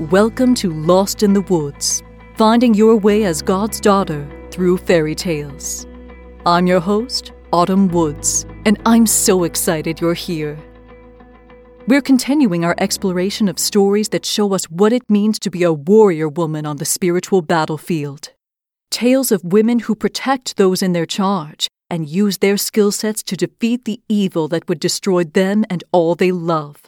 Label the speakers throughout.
Speaker 1: Welcome to Lost in the Woods, finding your way as God's daughter through fairy tales. I'm your host, Autumn Woods, and I'm so excited you're here. We're continuing our exploration of stories that show us what it means to be a warrior woman on the spiritual battlefield. Tales of women who protect those in their charge and use their skill sets to defeat the evil that would destroy them and all they love.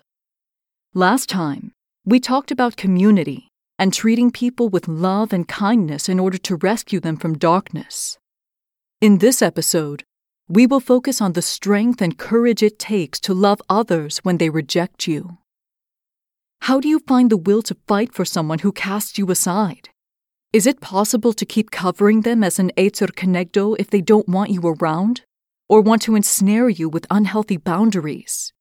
Speaker 1: Last time, we talked about community and treating people with love and kindness in order to rescue them from darkness. In this episode, we will focus on the strength and courage it takes to love others when they reject you. How do you find the will to fight for someone who casts you aside? Is it possible to keep covering them as an Ezer Kenegdo if they don't want you around? Or want to ensnare you with unhealthy boundaries?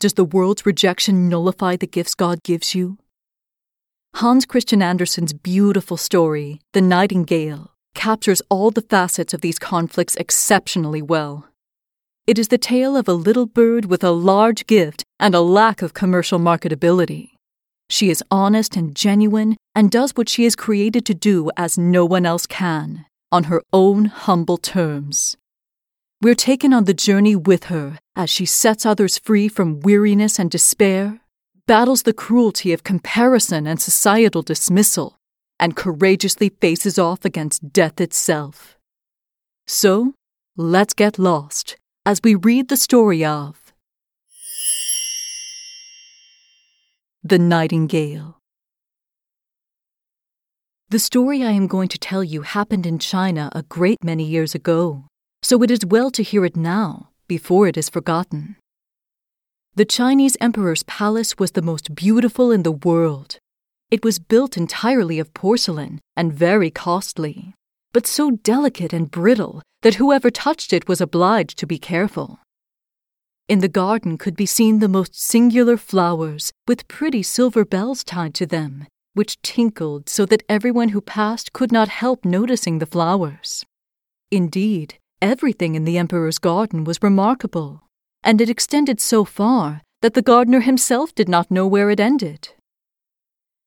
Speaker 1: Does the world's rejection nullify the gifts God gives you? Hans Christian Andersen's beautiful story, The Nightingale, captures all the facets of these conflicts exceptionally well. It is the tale of a little bird with a large gift and a lack of commercial marketability. She is honest and genuine and does what she is created to do as no one else can, on her own humble terms. We're taken on the journey with her as she sets others free from weariness and despair, battles the cruelty of comparison and societal dismissal, and courageously faces off against death itself. So, let's get lost as we read the story of The Nightingale. The story I am going to tell you happened in China a great many years ago so it is well to hear it now, before it is forgotten. The Chinese emperor's palace was the most beautiful in the world. It was built entirely of porcelain and very costly, but so delicate and brittle that whoever touched it was obliged to be careful. In the garden could be seen the most singular flowers with pretty silver bells tied to them, which tinkled so that everyone who passed could not help noticing the flowers. Indeed, Everything in the emperor's garden was remarkable, and it extended so far that the gardener himself did not know where it ended.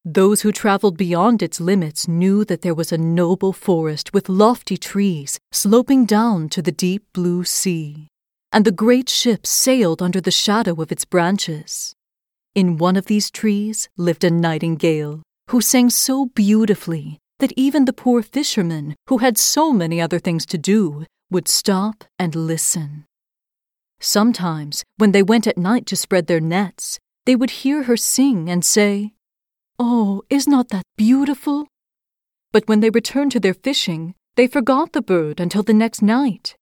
Speaker 1: Those who traveled beyond its limits knew that there was a noble forest with lofty trees sloping down to the deep blue sea, and the great ships sailed under the shadow of its branches. In one of these trees lived a nightingale who sang so beautifully that even the poor fishermen, who had so many other things to do, would stop and listen. Sometimes, when they went at night to spread their nets, they would hear her sing and say, Oh, is not that beautiful? But when they returned to their fishing, they forgot the bird until the next night.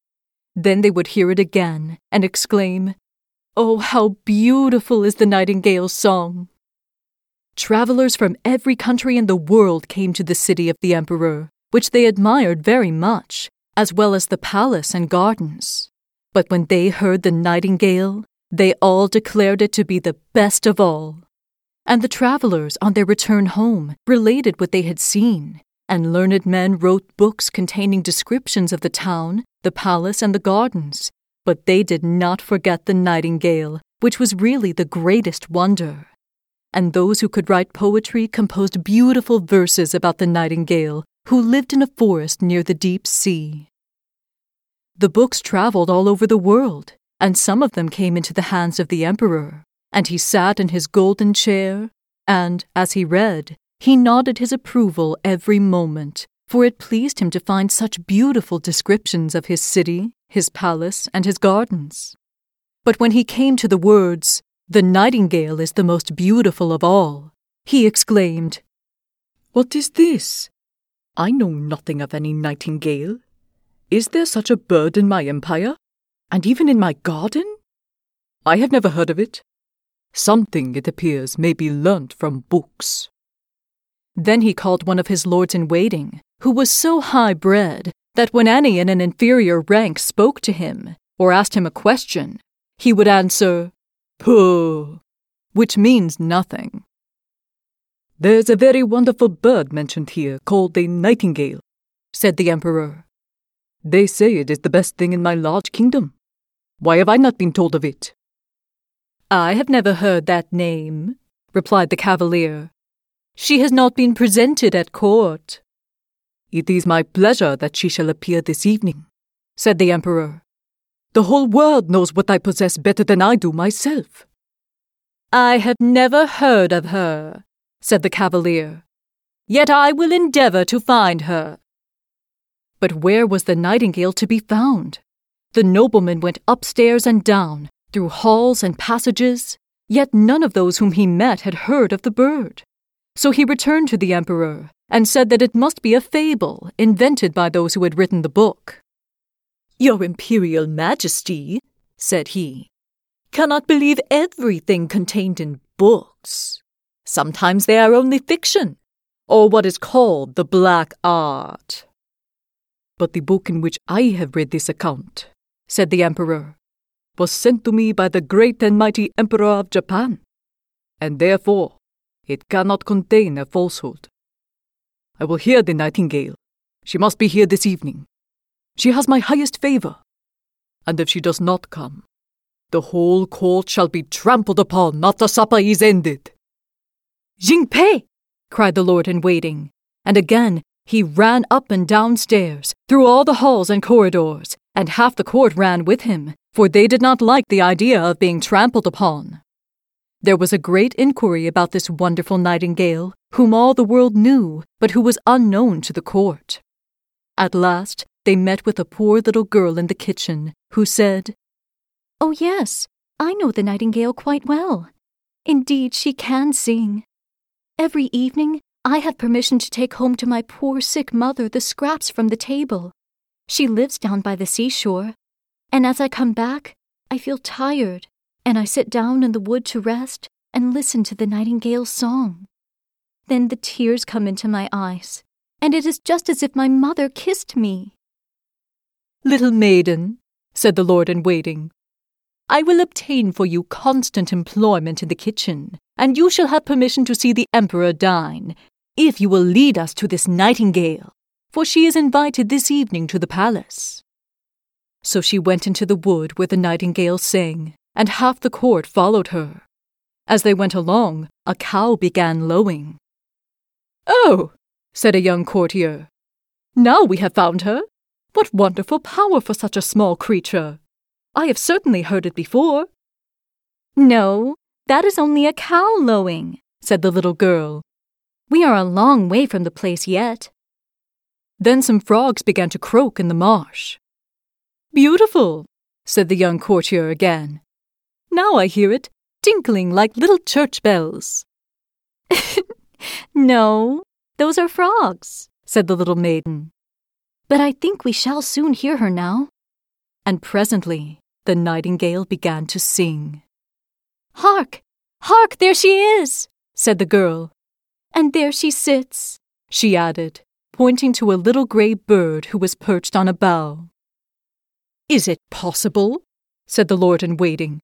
Speaker 1: Then they would hear it again and exclaim, Oh, how beautiful is the nightingale's song! Travelers from every country in the world came to the city of the emperor, which they admired very much, as well as the palace and gardens. But when they heard the nightingale, they all declared it to be the best of all. And the travellers, on their return home, related what they had seen, and learned men wrote books containing descriptions of the town, the palace, and the gardens. But they did not forget the nightingale, which was really the greatest wonder. And those who could write poetry composed beautiful verses about the nightingale, who lived in a forest near the deep sea. The books traveled all over the world, and some of them came into the hands of the emperor, and he sat in his golden chair, and, as he read, he nodded his approval every moment, for it pleased him to find such beautiful descriptions of his city, his palace, and his gardens. But when he came to the words, The nightingale is the most beautiful of all, he exclaimed, What is this? I know nothing of any nightingale. Is there such a bird in my empire? And even in my garden? I have never heard of it. Something, it appears, may be learnt from books. Then he called one of his lords in waiting, who was so high bred that when any in an inferior rank spoke to him or asked him a question, he would answer, Pooh, which means nothing. There's a very wonderful bird mentioned here called a nightingale, said the emperor. They say it is the best thing in my large kingdom. Why have I not been told of it? I have never heard that name, replied the cavalier. she has not been presented at court. It is my pleasure that she shall appear this evening, said the Emperor. The whole world knows what I possess better than I do myself. I have never heard of her, said the Cavalier. Yet I will endeavour to find her. But where was the nightingale to be found? The nobleman went upstairs and down, through halls and passages, yet none of those whom he met had heard of the bird. So he returned to the emperor and said that it must be a fable invented by those who had written the book. Your Imperial Majesty, said he, cannot believe everything contained in books. Sometimes they are only fiction, or what is called the black art. But the book in which I have read this account, said the Emperor, was sent to me by the great and mighty Emperor of Japan, and therefore it cannot contain a falsehood. I will hear the nightingale. She must be here this evening. She has my highest favor. And if she does not come, the whole court shall be trampled upon after supper is ended. Jing Pei! cried the lord in waiting, and again he ran up and down stairs, through all the halls and corridors, and half the court ran with him, for they did not like the idea of being trampled upon. There was a great inquiry about this wonderful nightingale, whom all the world knew, but who was unknown to the court. At last they met with a poor little girl in the kitchen, who said,
Speaker 2: Oh, yes, I know the nightingale quite well. Indeed, she can sing. Every evening, I have permission to take home to my poor sick mother the scraps from the table. She lives down by the seashore, and as I come back, I feel tired, and I sit down in the wood to rest and listen to the nightingale's song. Then the tears come into my eyes, and it is just as if my mother kissed me.
Speaker 1: Little maiden, said the lord in waiting, I will obtain for you constant employment in the kitchen, and you shall have permission to see the Emperor dine, if you will lead us to this nightingale, for she is invited this evening to the palace. So she went into the wood where the nightingale sang, and half the court followed her. As they went along, a cow began lowing. Oh, said a young courtier, now we have found her. What wonderful power for such a small creature! I have certainly heard it before.
Speaker 2: No, that is only a cow lowing, said the little girl. We are a long way from the place yet.
Speaker 1: Then some frogs began to croak in the marsh. Beautiful, said the young courtier again. Now I hear it, tinkling like little church bells.
Speaker 2: no, those are frogs, said the little maiden. But I think we shall soon hear her now
Speaker 1: and presently the nightingale began to sing.
Speaker 2: Hark! Hark! There she is!
Speaker 1: said the girl.
Speaker 2: And there she sits,
Speaker 1: she added, pointing to a little grey bird who was perched on a bough. Is it possible? said the lord in waiting.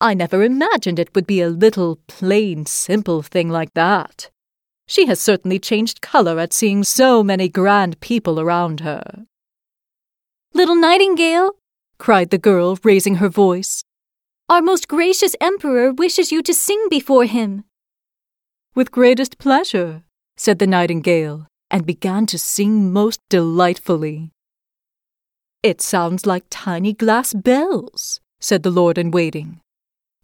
Speaker 1: I never imagined it would be a little, plain, simple thing like that. She has certainly changed colour at seeing so many grand people around her.
Speaker 2: Little Nightingale,
Speaker 1: cried the girl, raising her voice.
Speaker 2: Our most gracious Emperor wishes you to sing before him.
Speaker 1: With greatest pleasure, said the nightingale, and began to sing most delightfully. It sounds like tiny glass bells, said the lord in waiting.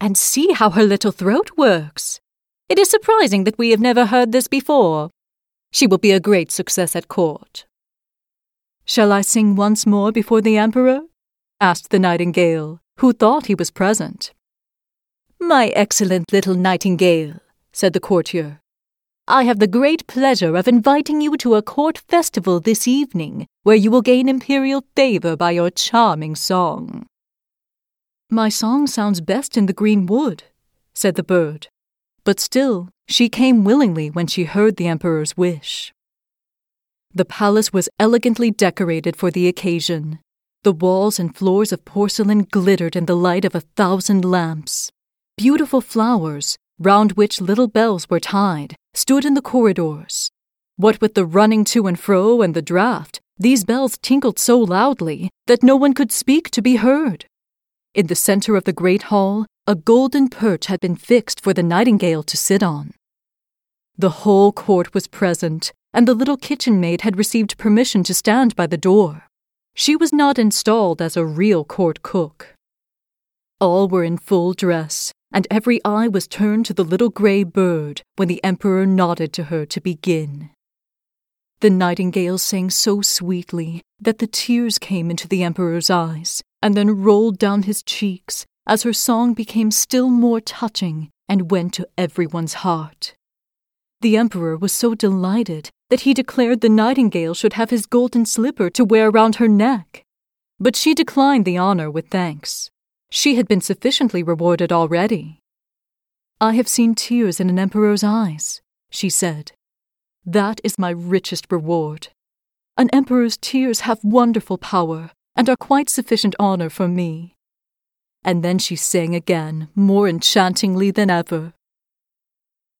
Speaker 1: And see how her little throat works. It is surprising that we have never heard this before. She will be a great success at court. Shall I sing once more before the Emperor? asked the nightingale, who thought he was present. My excellent little nightingale, said the courtier, I have the great pleasure of inviting you to a court festival this evening, where you will gain imperial favor by your charming song. My song sounds best in the green wood, said the bird, but still she came willingly when she heard the emperor's wish. The palace was elegantly decorated for the occasion, the walls and floors of porcelain glittered in the light of a thousand lamps. Beautiful flowers, round which little bells were tied, stood in the corridors. What with the running to and fro and the draught, these bells tinkled so loudly that no one could speak to be heard. In the center of the great hall, a golden perch had been fixed for the nightingale to sit on. The whole court was present, and the little kitchen maid had received permission to stand by the door. She was not installed as a real court cook. All were in full dress, and every eye was turned to the little grey bird when the Emperor nodded to her to begin. The nightingale sang so sweetly that the tears came into the Emperor's eyes and then rolled down his cheeks as her song became still more touching and went to everyone's heart. The Emperor was so delighted that he declared the nightingale should have his golden slipper to wear round her neck. But she declined the honor with thanks. She had been sufficiently rewarded already. I have seen tears in an emperor's eyes, she said. That is my richest reward. An emperor's tears have wonderful power and are quite sufficient honor for me. And then she sang again, more enchantingly than ever.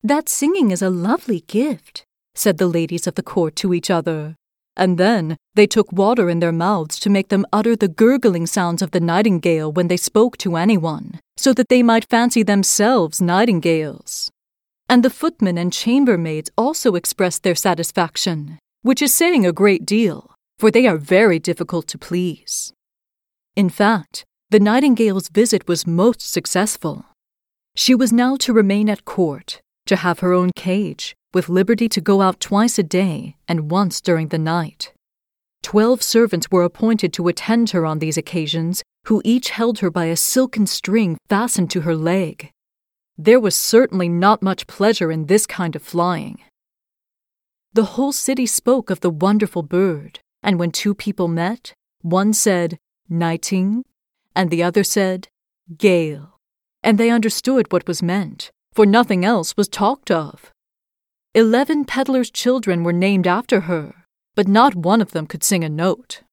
Speaker 2: That singing is a lovely gift, said the ladies of the court to each other.
Speaker 1: And then they took water in their mouths to make them utter the gurgling sounds of the nightingale when they spoke to anyone, so that they might fancy themselves nightingales. And the footmen and chambermaids also expressed their satisfaction, which is saying a great deal, for they are very difficult to please. In fact, the nightingale's visit was most successful. She was now to remain at court, to have her own cage, with liberty to go out twice a day and once during the night. Twelve servants were appointed to attend her on these occasions, who each held her by a silken string fastened to her leg. There was certainly not much pleasure in this kind of flying. The whole city spoke of the wonderful bird, and when two people met, one said, Nighting, and the other said, Gale, and they understood what was meant, for nothing else was talked of. Eleven peddlers' children were named after her, but not one of them could sing a note.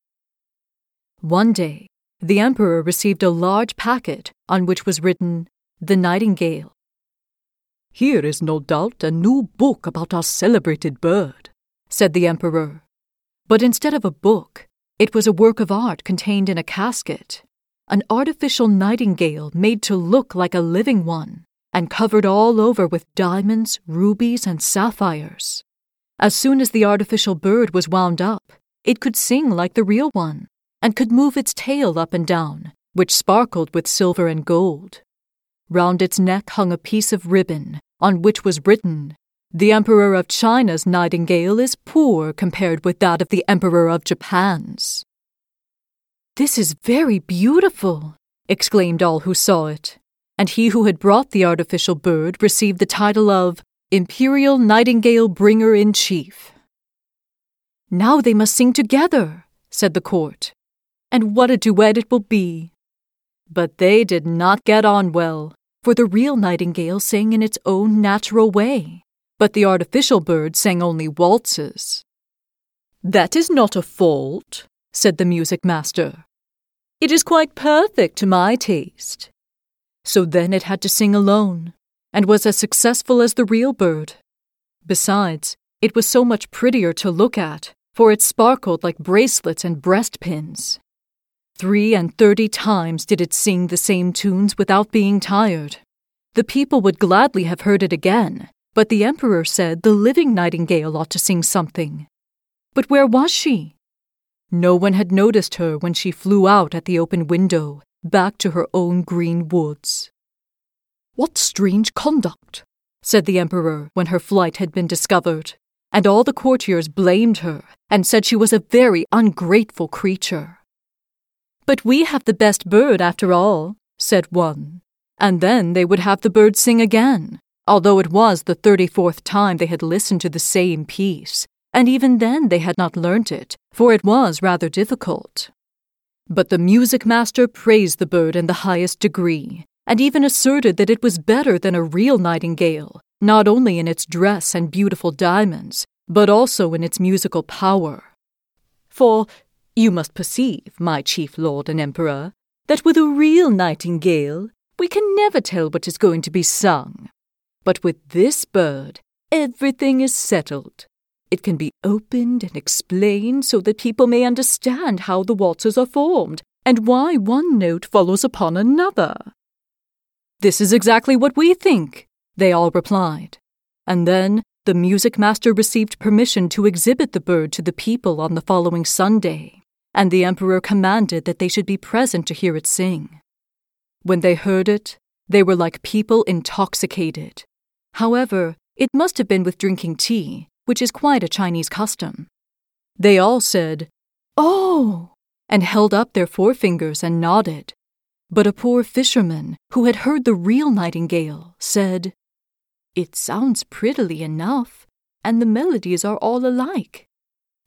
Speaker 1: One day, the emperor received a large packet on which was written, The Nightingale.
Speaker 3: Here is no doubt a new book about our celebrated bird, said the emperor.
Speaker 1: But instead of a book, it was a work of art contained in a casket, an artificial nightingale made to look like a living one and covered all over with diamonds, rubies, and sapphires. As soon as the artificial bird was wound up, it could sing like the real one, and could move its tail up and down, which sparkled with silver and gold. Round its neck hung a piece of ribbon, on which was written, The Emperor of China's nightingale is poor compared with that of the Emperor of Japan's.
Speaker 2: This is very beautiful, exclaimed all who saw it
Speaker 1: and he who had brought the artificial bird received the title of Imperial Nightingale Bringer in Chief.
Speaker 2: Now they must sing together, said the court,
Speaker 1: and what a duet it will be. But they did not get on well, for the real nightingale sang in its own natural way, but the artificial bird sang only waltzes.
Speaker 3: That is not a fault, said the music master. It is quite perfect to my taste.
Speaker 1: So then it had to sing alone, and was as successful as the real bird. Besides, it was so much prettier to look at, for it sparkled like bracelets and breastpins. Three and thirty times did it sing the same tunes without being tired. The people would gladly have heard it again, but the emperor said the living nightingale ought to sing something. But where was she? No one had noticed her when she flew out at the open window, back to her own green woods.
Speaker 3: What strange conduct,
Speaker 1: said the Emperor when her flight had been discovered, and all the courtiers blamed her and said she was a very ungrateful creature. But we have the best bird after all, said one, and then they would have the bird sing again, although it was the thirty fourth time they had listened to the same piece, and even then they had not learnt it, for it was rather difficult. But the music master praised the bird in the highest degree, and even asserted that it was better than a real nightingale, not only in its dress and beautiful diamonds, but also in its musical power. For you must perceive, my chief lord and emperor, that with a real nightingale we can never tell what is going to be sung. But with this bird, everything is settled. It can be opened and explained so that people may understand how the waltzes are formed and why one note follows upon another. This is exactly what we think, they all replied. And then the music master received permission to exhibit the bird to the people on the following Sunday, and the emperor commanded that they should be present to hear it sing. When they heard it, they were like people intoxicated. However, it must have been with drinking tea, which is quite a Chinese custom. They all said, Oh! and held up their forefingers and nodded. But a poor fisherman, who had heard the real nightingale, said, it sounds prettily enough, and the melodies are all alike.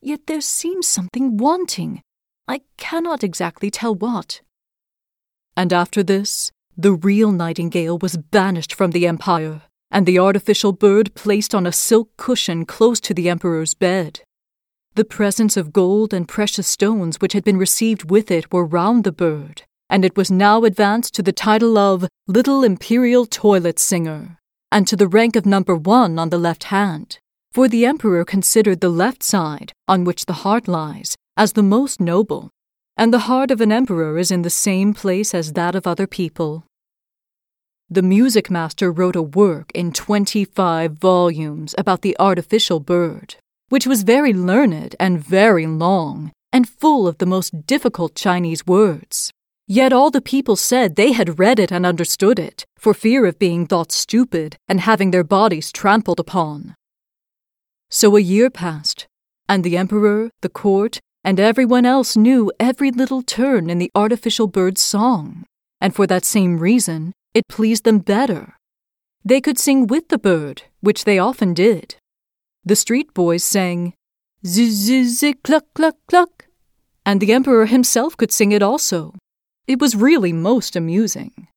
Speaker 1: Yet there seems something wanting. I cannot exactly tell what. And after this, the real nightingale was banished from the empire, and the artificial bird placed on a silk cushion close to the emperor's bed. The presents of gold and precious stones which had been received with it were round the bird, and it was now advanced to the title of Little Imperial Toilet Singer and to the rank of number one on the left hand, for the emperor considered the left side, on which the heart lies, as the most noble, and the heart of an emperor is in the same place as that of other people. The music master wrote a work in 25 volumes about the artificial bird, which was very learned and very long, and full of the most difficult Chinese words. Yet all the people said they had read it and understood it, for fear of being thought stupid and having their bodies trampled upon. So a year passed, and the emperor, the court, and everyone else knew every little turn in the artificial bird's song, and for that same reason it pleased them better. They could sing with the bird, which they often did. The street boys sang, zi cluck cluck cluck, and the emperor himself could sing it also. It was really most amusing.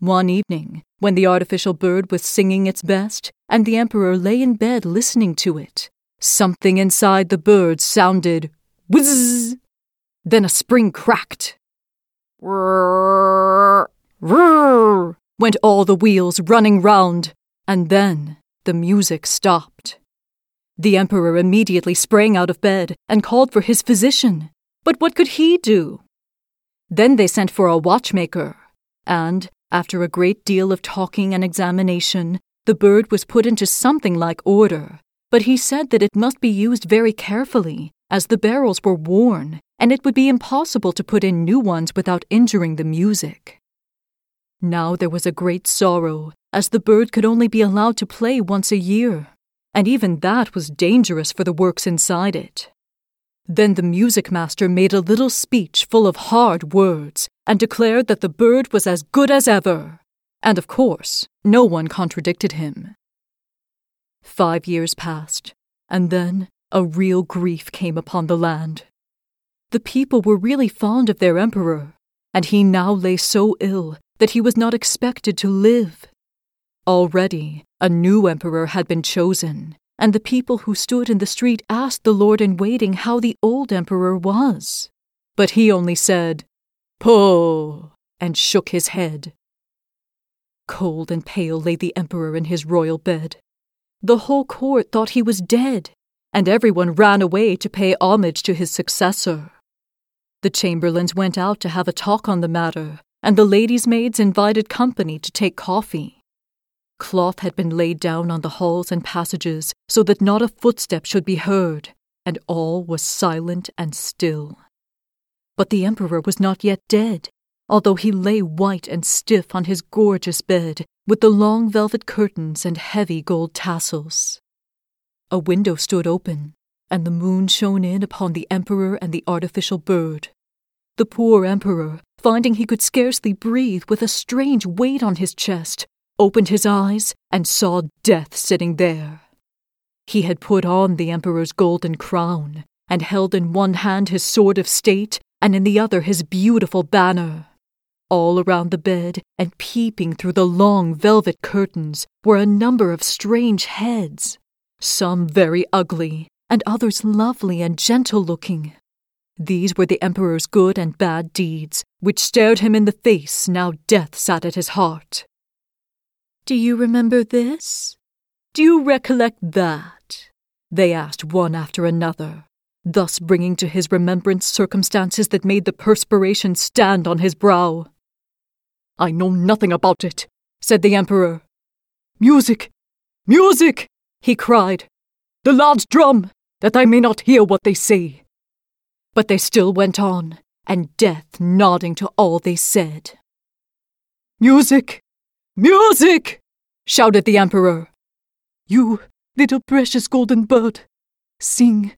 Speaker 1: One evening, when the artificial bird was singing its best, and the emperor lay in bed listening to it, something inside the bird sounded whizz. Then a spring cracked. Rrrr, went all the wheels running round, and then the music stopped. The emperor immediately sprang out of bed and called for his physician. But what could he do? Then they sent for a watchmaker, and, after a great deal of talking and examination, the bird was put into something like order. But he said that it must be used very carefully, as the barrels were worn, and it would be impossible to put in new ones without injuring the music. Now there was a great sorrow, as the bird could only be allowed to play once a year, and even that was dangerous for the works inside it. Then the music master made a little speech full of hard words and declared that the bird was as good as ever. And of course, no one contradicted him. Five years passed, and then a real grief came upon the land. The people were really fond of their emperor, and he now lay so ill that he was not expected to live. Already, a new emperor had been chosen, and the people who stood in the street asked the lord in waiting how the old emperor was. But he only said, Poh, and shook his head. Cold and pale lay the emperor in his royal bed. The whole court thought he was dead, and everyone ran away to pay homage to his successor. The chamberlains went out to have a talk on the matter, and the ladies' maids invited company to take coffee. Cloth had been laid down on the halls and passages so that not a footstep should be heard, and all was silent and still. But the emperor was not yet dead, although he lay white and stiff on his gorgeous bed with the long velvet curtains and heavy gold tassels. A window stood open, and the moon shone in upon the emperor and the artificial bird. The poor emperor, finding he could scarcely breathe with a strange weight on his chest, opened his eyes, and saw death sitting there. He had put on the emperor's golden crown, and held in one hand his sword of state, and in the other his beautiful banner. All around the bed, and peeping through the long velvet curtains, were a number of strange heads, some very ugly, and others lovely and gentle looking. These were the emperor's good and bad deeds, which stared him in the face now death sat at his heart. Do you remember this? Do you recollect that? They asked one after another, thus bringing to his remembrance circumstances that made the perspiration stand on his brow. I know nothing about it, said the Emperor. Music! Music! he cried. The lads drum, that I may not hear what they say. But they still went on, and death nodding to all they said. Music! Music! shouted the Emperor. You, little precious golden bird, sing,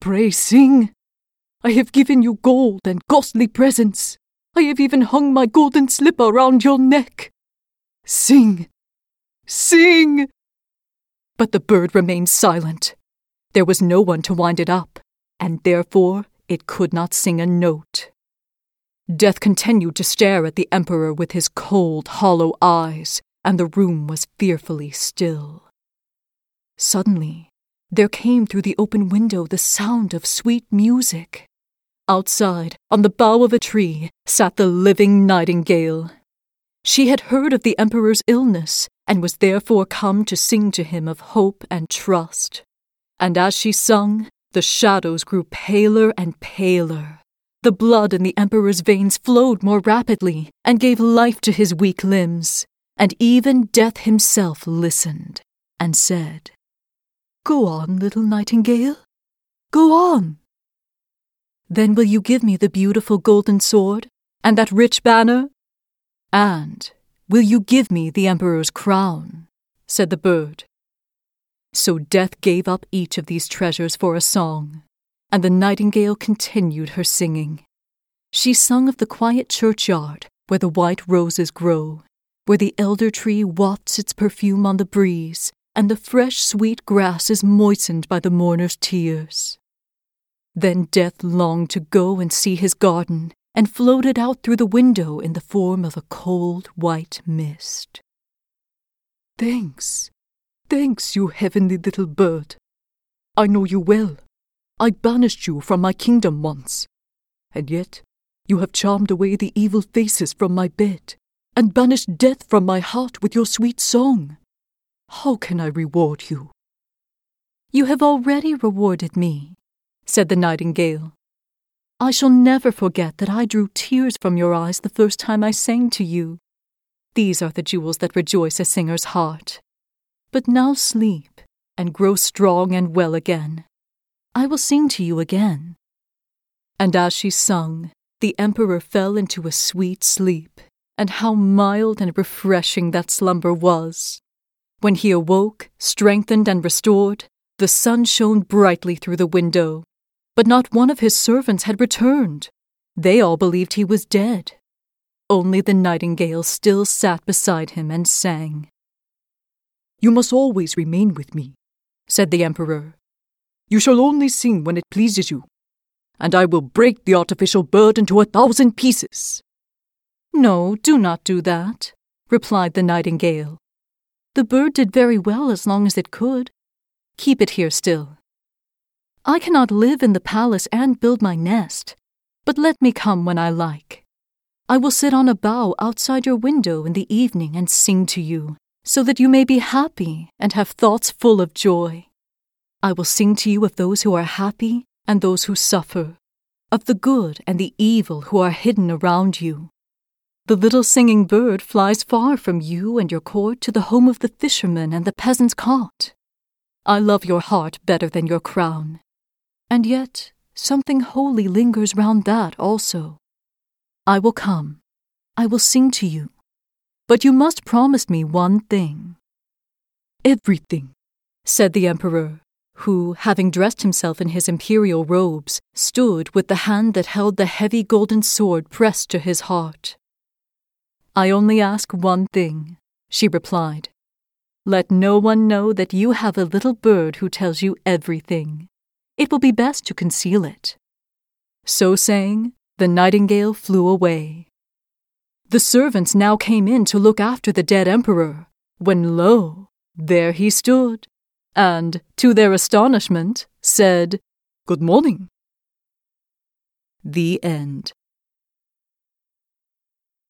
Speaker 1: pray sing. I have given you gold and costly presents. I have even hung my golden slipper round your neck. Sing, sing! But the bird remained silent. There was no one to wind it up, and therefore it could not sing a note. Death continued to stare at the Emperor with his cold, hollow eyes, and the room was fearfully still. Suddenly, there came through the open window the sound of sweet music. Outside, on the bough of a tree, sat the living nightingale. She had heard of the Emperor's illness, and was therefore come to sing to him of hope and trust. And as she sung, the shadows grew paler and paler. The blood in the Emperor's veins flowed more rapidly and gave life to his weak limbs, and even Death himself listened and said, Go on, little nightingale. Go on. Then will you give me the beautiful golden sword and that rich banner? And will you give me the Emperor's crown? said the bird. So Death gave up each of these treasures for a song, and the nightingale continued her singing. She sung of the quiet churchyard where the white roses grow, where the elder tree wafts its perfume on the breeze, and the fresh sweet grass is moistened by the mourner's tears. Then Death longed to go and see his garden, and floated out through the window in the form of a cold white mist. Thanks, Thanks, you heavenly little bird. I know you well. I banished you from my kingdom once. And yet you have charmed away the evil faces from my bed, and banished death from my heart with your sweet song. How can I reward you? You have already rewarded me, said the nightingale. I shall never forget that I drew tears from your eyes the first time I sang to you. These are the jewels that rejoice a singer's heart. But now sleep, and grow strong and well again. I will sing to you again. And as she sung, the Emperor fell into a sweet sleep, and how mild and refreshing that slumber was. When he awoke, strengthened and restored, the sun shone brightly through the window. But not one of his servants had returned. They all believed he was dead. Only the nightingale still sat beside him and sang. You must always remain with me, said the Emperor. You shall only sing when it pleases you, and I will break the artificial bird into a thousand pieces. No, do not do that, replied the nightingale. The bird did very well as long as it could. Keep it here still. I cannot live in the palace and build my nest, but let me come when I like. I will sit on a bough outside your window in the evening and sing to you so that you may be happy and have thoughts full of joy. I will sing to you of those who are happy and those who suffer, of the good and the evil who are hidden around you. The little singing bird flies far from you and your court to the home of the fisherman and the peasant's cot. I love your heart better than your crown, and yet something holy lingers round that also. I will come. I will sing to you. But you must promise me one thing. Everything, said the Emperor, who, having dressed himself in his imperial robes, stood with the hand that held the heavy golden sword pressed to his heart. I only ask one thing, she replied. Let no one know that you have a little bird who tells you everything. It will be best to conceal it. So saying, the nightingale flew away. The servants now came in to look after the dead emperor, when lo, there he stood, and, to their astonishment, said, Good morning. The end.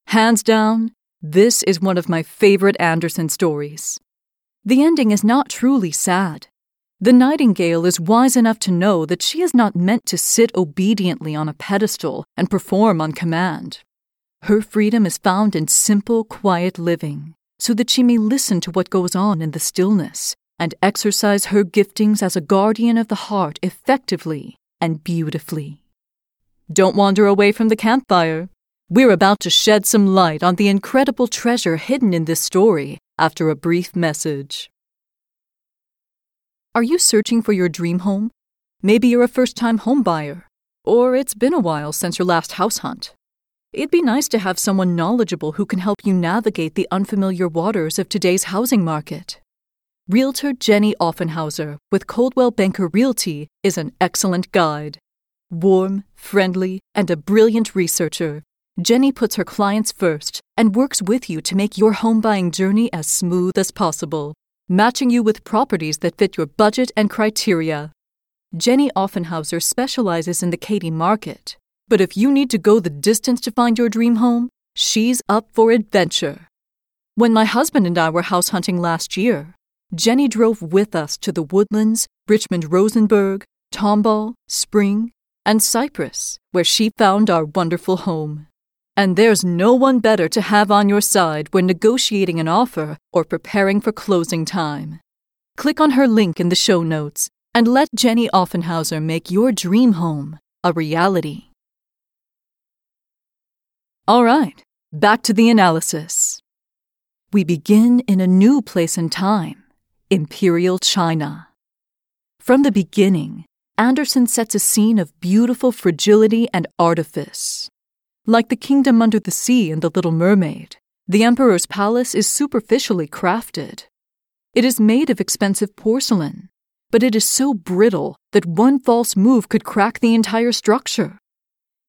Speaker 1: Hands down, this is one of my favorite Andersen stories. The ending is not truly sad. The nightingale is wise enough to know that she is not meant to sit obediently on a pedestal and perform on command. Her freedom is found in simple, quiet living, so that she may listen to what goes on in the stillness and exercise her giftings as a guardian of the heart effectively and beautifully. Don't wander away from the campfire. We're about to shed some light on the incredible treasure hidden in this story after a brief message. Are you searching for your dream home? Maybe you're a first time homebuyer, or it's been a while since your last house hunt. It'd be nice to have someone knowledgeable who can help you navigate the unfamiliar waters of today's housing market. Realtor Jenny Offenhauser with Coldwell Banker Realty is an excellent guide. Warm, friendly, and a brilliant researcher, Jenny puts her clients first and works with you to make your home buying journey as smooth as possible matching you with properties that fit your budget and criteria. Jenny Offenhauser specializes in the Katy market, but if you need to go the distance to find your dream home, she's up for adventure. When my husband and I were house hunting last year, Jenny drove with us to the Woodlands, Richmond Rosenberg, Tomball, Spring, and Cypress, where she found our wonderful home. And there's no one better to have on your side when negotiating an offer or preparing for closing time. Click on her link in the show notes and let Jenny Offenhauser make your dream home a reality. All right, back to the analysis. We begin in a new place and time Imperial China. From the beginning, Andersen sets a scene of beautiful fragility and artifice. Like the kingdom under the sea in The Little Mermaid, the emperor's palace is superficially crafted. It is made of expensive porcelain, but it is so brittle that one false move could crack the entire structure.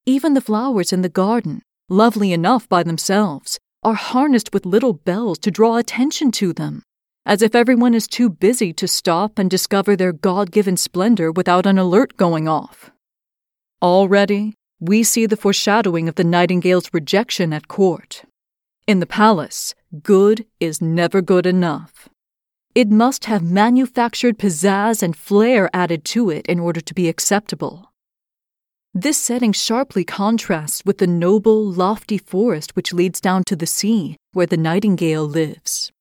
Speaker 1: Even the flowers in the garden, lovely enough by themselves, are harnessed with little bells to draw attention to them, as if everyone is too busy to stop and discover their God given splendor without an alert going off. Already, we see the foreshadowing of the Nightingale's rejection at court. In the palace, good is never good enough. It must have manufactured pizzazz and flair added to it in order to be acceptable. This setting sharply contrasts with the noble, lofty forest which leads down to the sea, where the nightingale lives.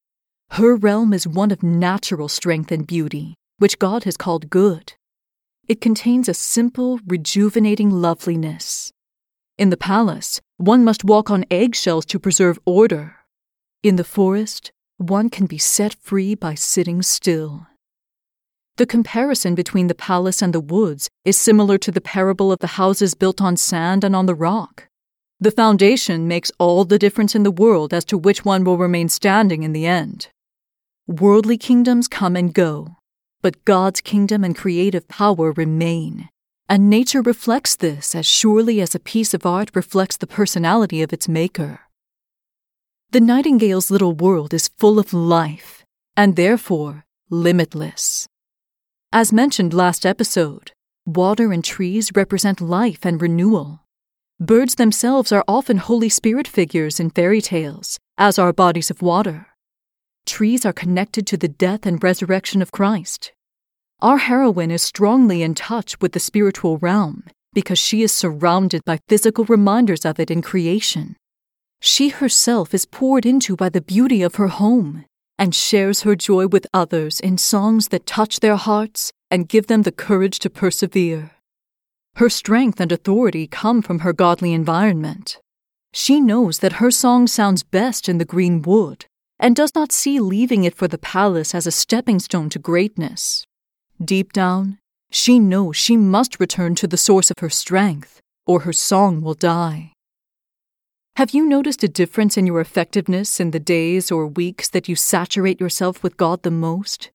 Speaker 1: Her realm is one of natural strength and beauty, which God has called good. It contains a simple, rejuvenating loveliness. In the palace, one must walk on eggshells to preserve order. In the forest, one can be set free by sitting still. The comparison between the palace and the woods is similar to the parable of the houses built on sand and on the rock. The foundation makes all the difference in the world as to which one will remain standing in the end. Worldly kingdoms come and go, but God's kingdom and creative power remain. And nature reflects this as surely as a piece of art reflects the personality of its maker. The nightingale's little world is full of life, and therefore limitless. As mentioned last episode, water and trees represent life and renewal. Birds themselves are often Holy Spirit figures in fairy tales, as are bodies of water. Trees are connected to the death and resurrection of Christ. Our heroine is strongly in touch with the spiritual realm because she is surrounded by physical reminders of it in creation. She herself is poured into by the beauty of her home and shares her joy with others in songs that touch their hearts and give them the courage to persevere. Her strength and authority come from her godly environment. She knows that her song sounds best in the green wood and does not see leaving it for the palace as a stepping stone to greatness. Deep down, she knows she must return to the source of her strength, or her song will die. Have you noticed a difference in your effectiveness in the days or weeks that you saturate yourself with God the most?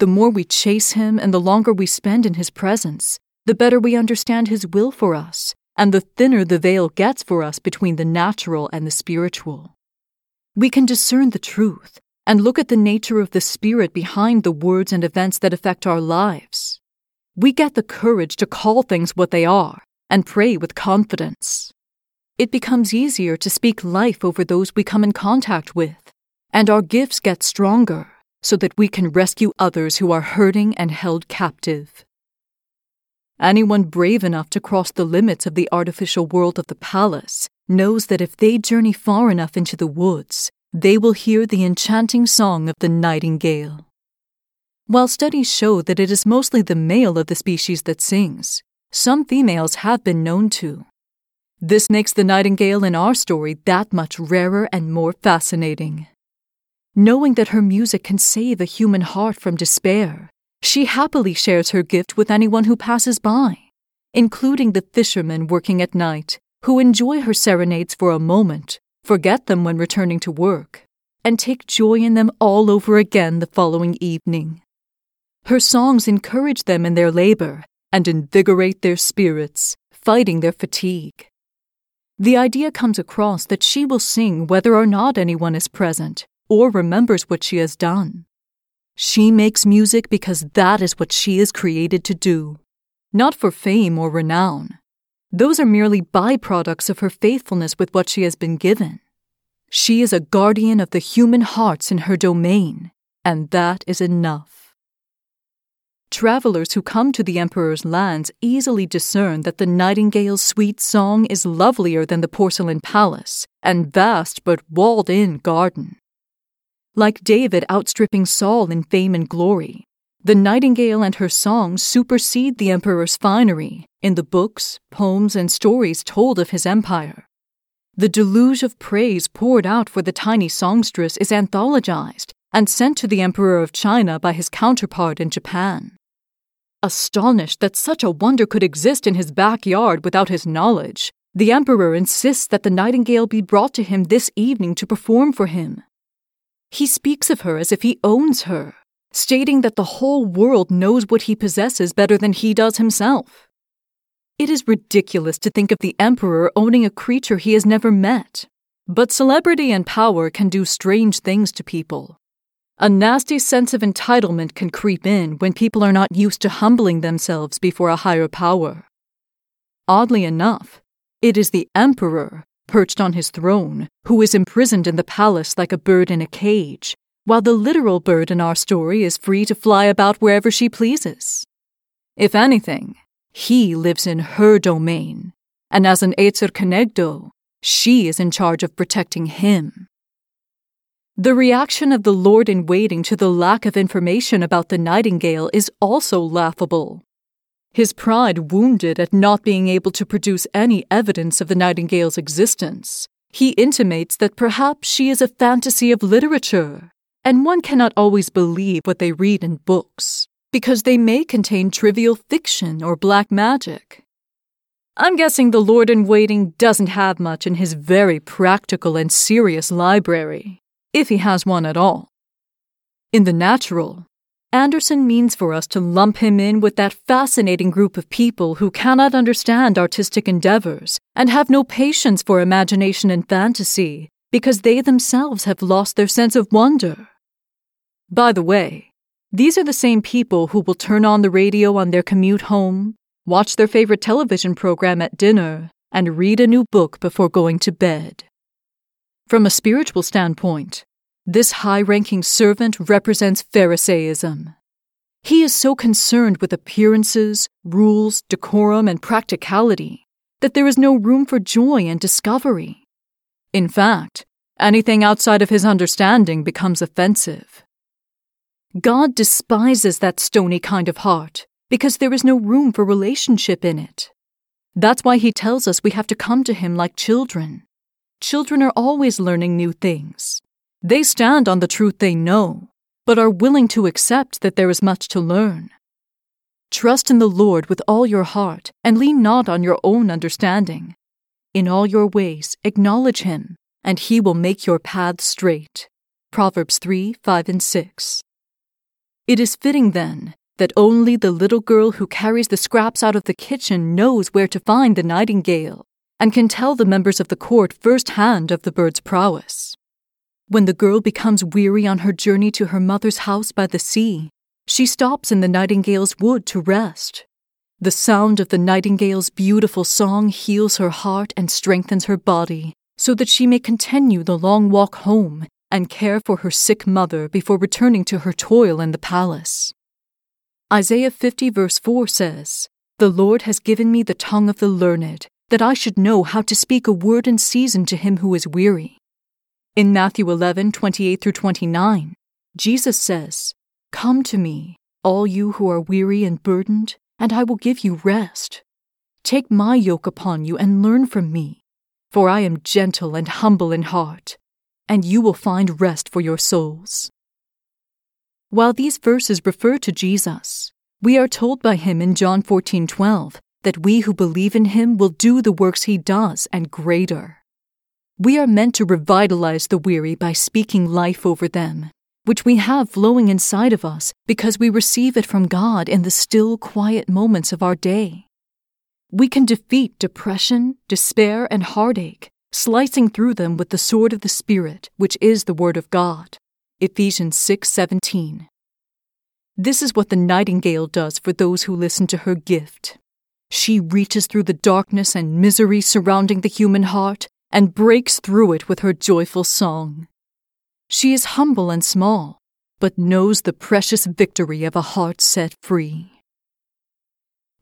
Speaker 1: The more we chase Him and the longer we spend in His presence, the better we understand His will for us, and the thinner the veil gets for us between the natural and the spiritual. We can discern the truth and look at the nature of the spirit behind the words and events that affect our lives. We get the courage to call things what they are and pray with confidence. It becomes easier to speak life over those we come in contact with, and our gifts get stronger so that we can rescue others who are hurting and held captive. Anyone brave enough to cross the limits of the artificial world of the palace knows that if they journey far enough into the woods, they will hear the enchanting song of the nightingale. While studies show that it is mostly the male of the species that sings, some females have been known to. This makes the nightingale in our story that much rarer and more fascinating. Knowing that her music can save a human heart from despair, she happily shares her gift with anyone who passes by, including the fishermen working at night, who enjoy her serenades for a moment, forget them when returning to work, and take joy in them all over again the following evening. Her songs encourage them in their labor and invigorate their spirits, fighting their fatigue. The idea comes across that she will sing whether or not anyone is present or remembers what she has done. She makes music because that is what she is created to do, not for fame or renown. Those are merely byproducts of her faithfulness with what she has been given. She is a guardian of the human hearts in her domain, and that is enough. Travelers who come to the Emperor's lands easily discern that the nightingale's sweet song is lovelier than the porcelain palace and vast but walled in garden. Like David outstripping Saul in fame and glory, the nightingale and her song supersede the emperor's finery in the books, poems, and stories told of his empire. The deluge of praise poured out for the tiny songstress is anthologized and sent to the Emperor of China by his counterpart in Japan. Astonished that such a wonder could exist in his backyard without his knowledge, the Emperor insists that the nightingale be brought to him this evening to perform for him. He speaks of her as if he owns her, stating that the whole world knows what he possesses better than he does himself. It is ridiculous to think of the Emperor owning a creature he has never met. But celebrity and power can do strange things to people. A nasty sense of entitlement can creep in when people are not used to humbling themselves before a higher power. Oddly enough, it is the Emperor perched on his throne, who is imprisoned in the palace like a bird in a cage, while the literal bird in our story is free to fly about wherever she pleases. If anything, he lives in her domain, and as an Ezer Kenegdo, she is in charge of protecting him. The reaction of the Lord in waiting to the lack of information about the nightingale is also laughable. His pride wounded at not being able to produce any evidence of the nightingale's existence, he intimates that perhaps she is a fantasy of literature, and one cannot always believe what they read in books, because they may contain trivial fiction or black magic. I'm guessing the Lord in Waiting doesn't have much in his very practical and serious library, if he has one at all. In the natural, Andersen means for us to lump him in with that fascinating group of people who cannot understand artistic endeavors and have no patience for imagination and fantasy because they themselves have lost their sense of wonder. By the way, these are the same people who will turn on the radio on their commute home, watch their favorite television program at dinner, and read a new book before going to bed. From a spiritual standpoint, this high ranking servant represents Pharisaism. He is so concerned with appearances, rules, decorum, and practicality that there is no room for joy and discovery. In fact, anything outside of his understanding becomes offensive. God despises that stony kind of heart because there is no room for relationship in it. That's why he tells us we have to come to him like children. Children are always learning new things. They stand on the truth they know, but are willing to accept that there is much to learn. Trust in the Lord with all your heart and lean not on your own understanding. In all your ways, acknowledge him, and he will make your paths straight. Proverbs 3 5 and 6. It is fitting, then, that only the little girl who carries the scraps out of the kitchen knows where to find the nightingale and can tell the members of the court firsthand of the bird's prowess. When the girl becomes weary on her journey to her mother's house by the sea, she stops in the nightingale's wood to rest. The sound of the nightingale's beautiful song heals her heart and strengthens her body, so that she may continue the long walk home and care for her sick mother before returning to her toil in the palace. Isaiah 50, verse 4 says, The Lord has given me the tongue of the learned, that I should know how to speak a word in season to him who is weary. In Matthew 11, 28 through 29, Jesus says, Come to me, all you who are weary and burdened, and I will give you rest. Take my yoke upon you and learn from me, for I am gentle and humble in heart, and you will find rest for your souls. While these verses refer to Jesus, we are told by him in John 14:12 that we who believe in him will do the works he does and greater. We are meant to revitalize the weary by speaking life over them, which we have flowing inside of us because we receive it from God in the still, quiet moments of our day. We can defeat depression, despair, and heartache, slicing through them with the sword of the Spirit, which is the Word of God. Ephesians 6:17. This is what the nightingale does for those who listen to her gift. She reaches through the darkness and misery surrounding the human heart and breaks through it with her joyful song. She is humble and small, but knows the precious victory of a heart set free.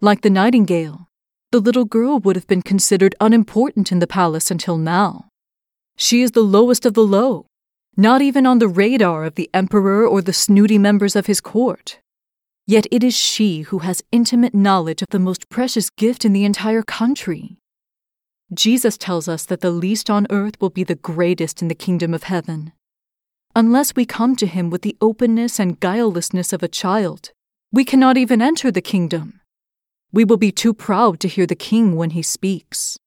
Speaker 1: Like the nightingale, the little girl would have been considered unimportant in the palace until now. She is the lowest of the low, not even on the radar of the emperor or the snooty members of his court. Yet it is she who has intimate knowledge of the most precious gift in the entire country. Jesus tells us that the least on earth will be the greatest in the kingdom of heaven. Unless we come to him with the openness and guilelessness of a child, we cannot even enter the kingdom. We will be too proud to hear the king when he speaks.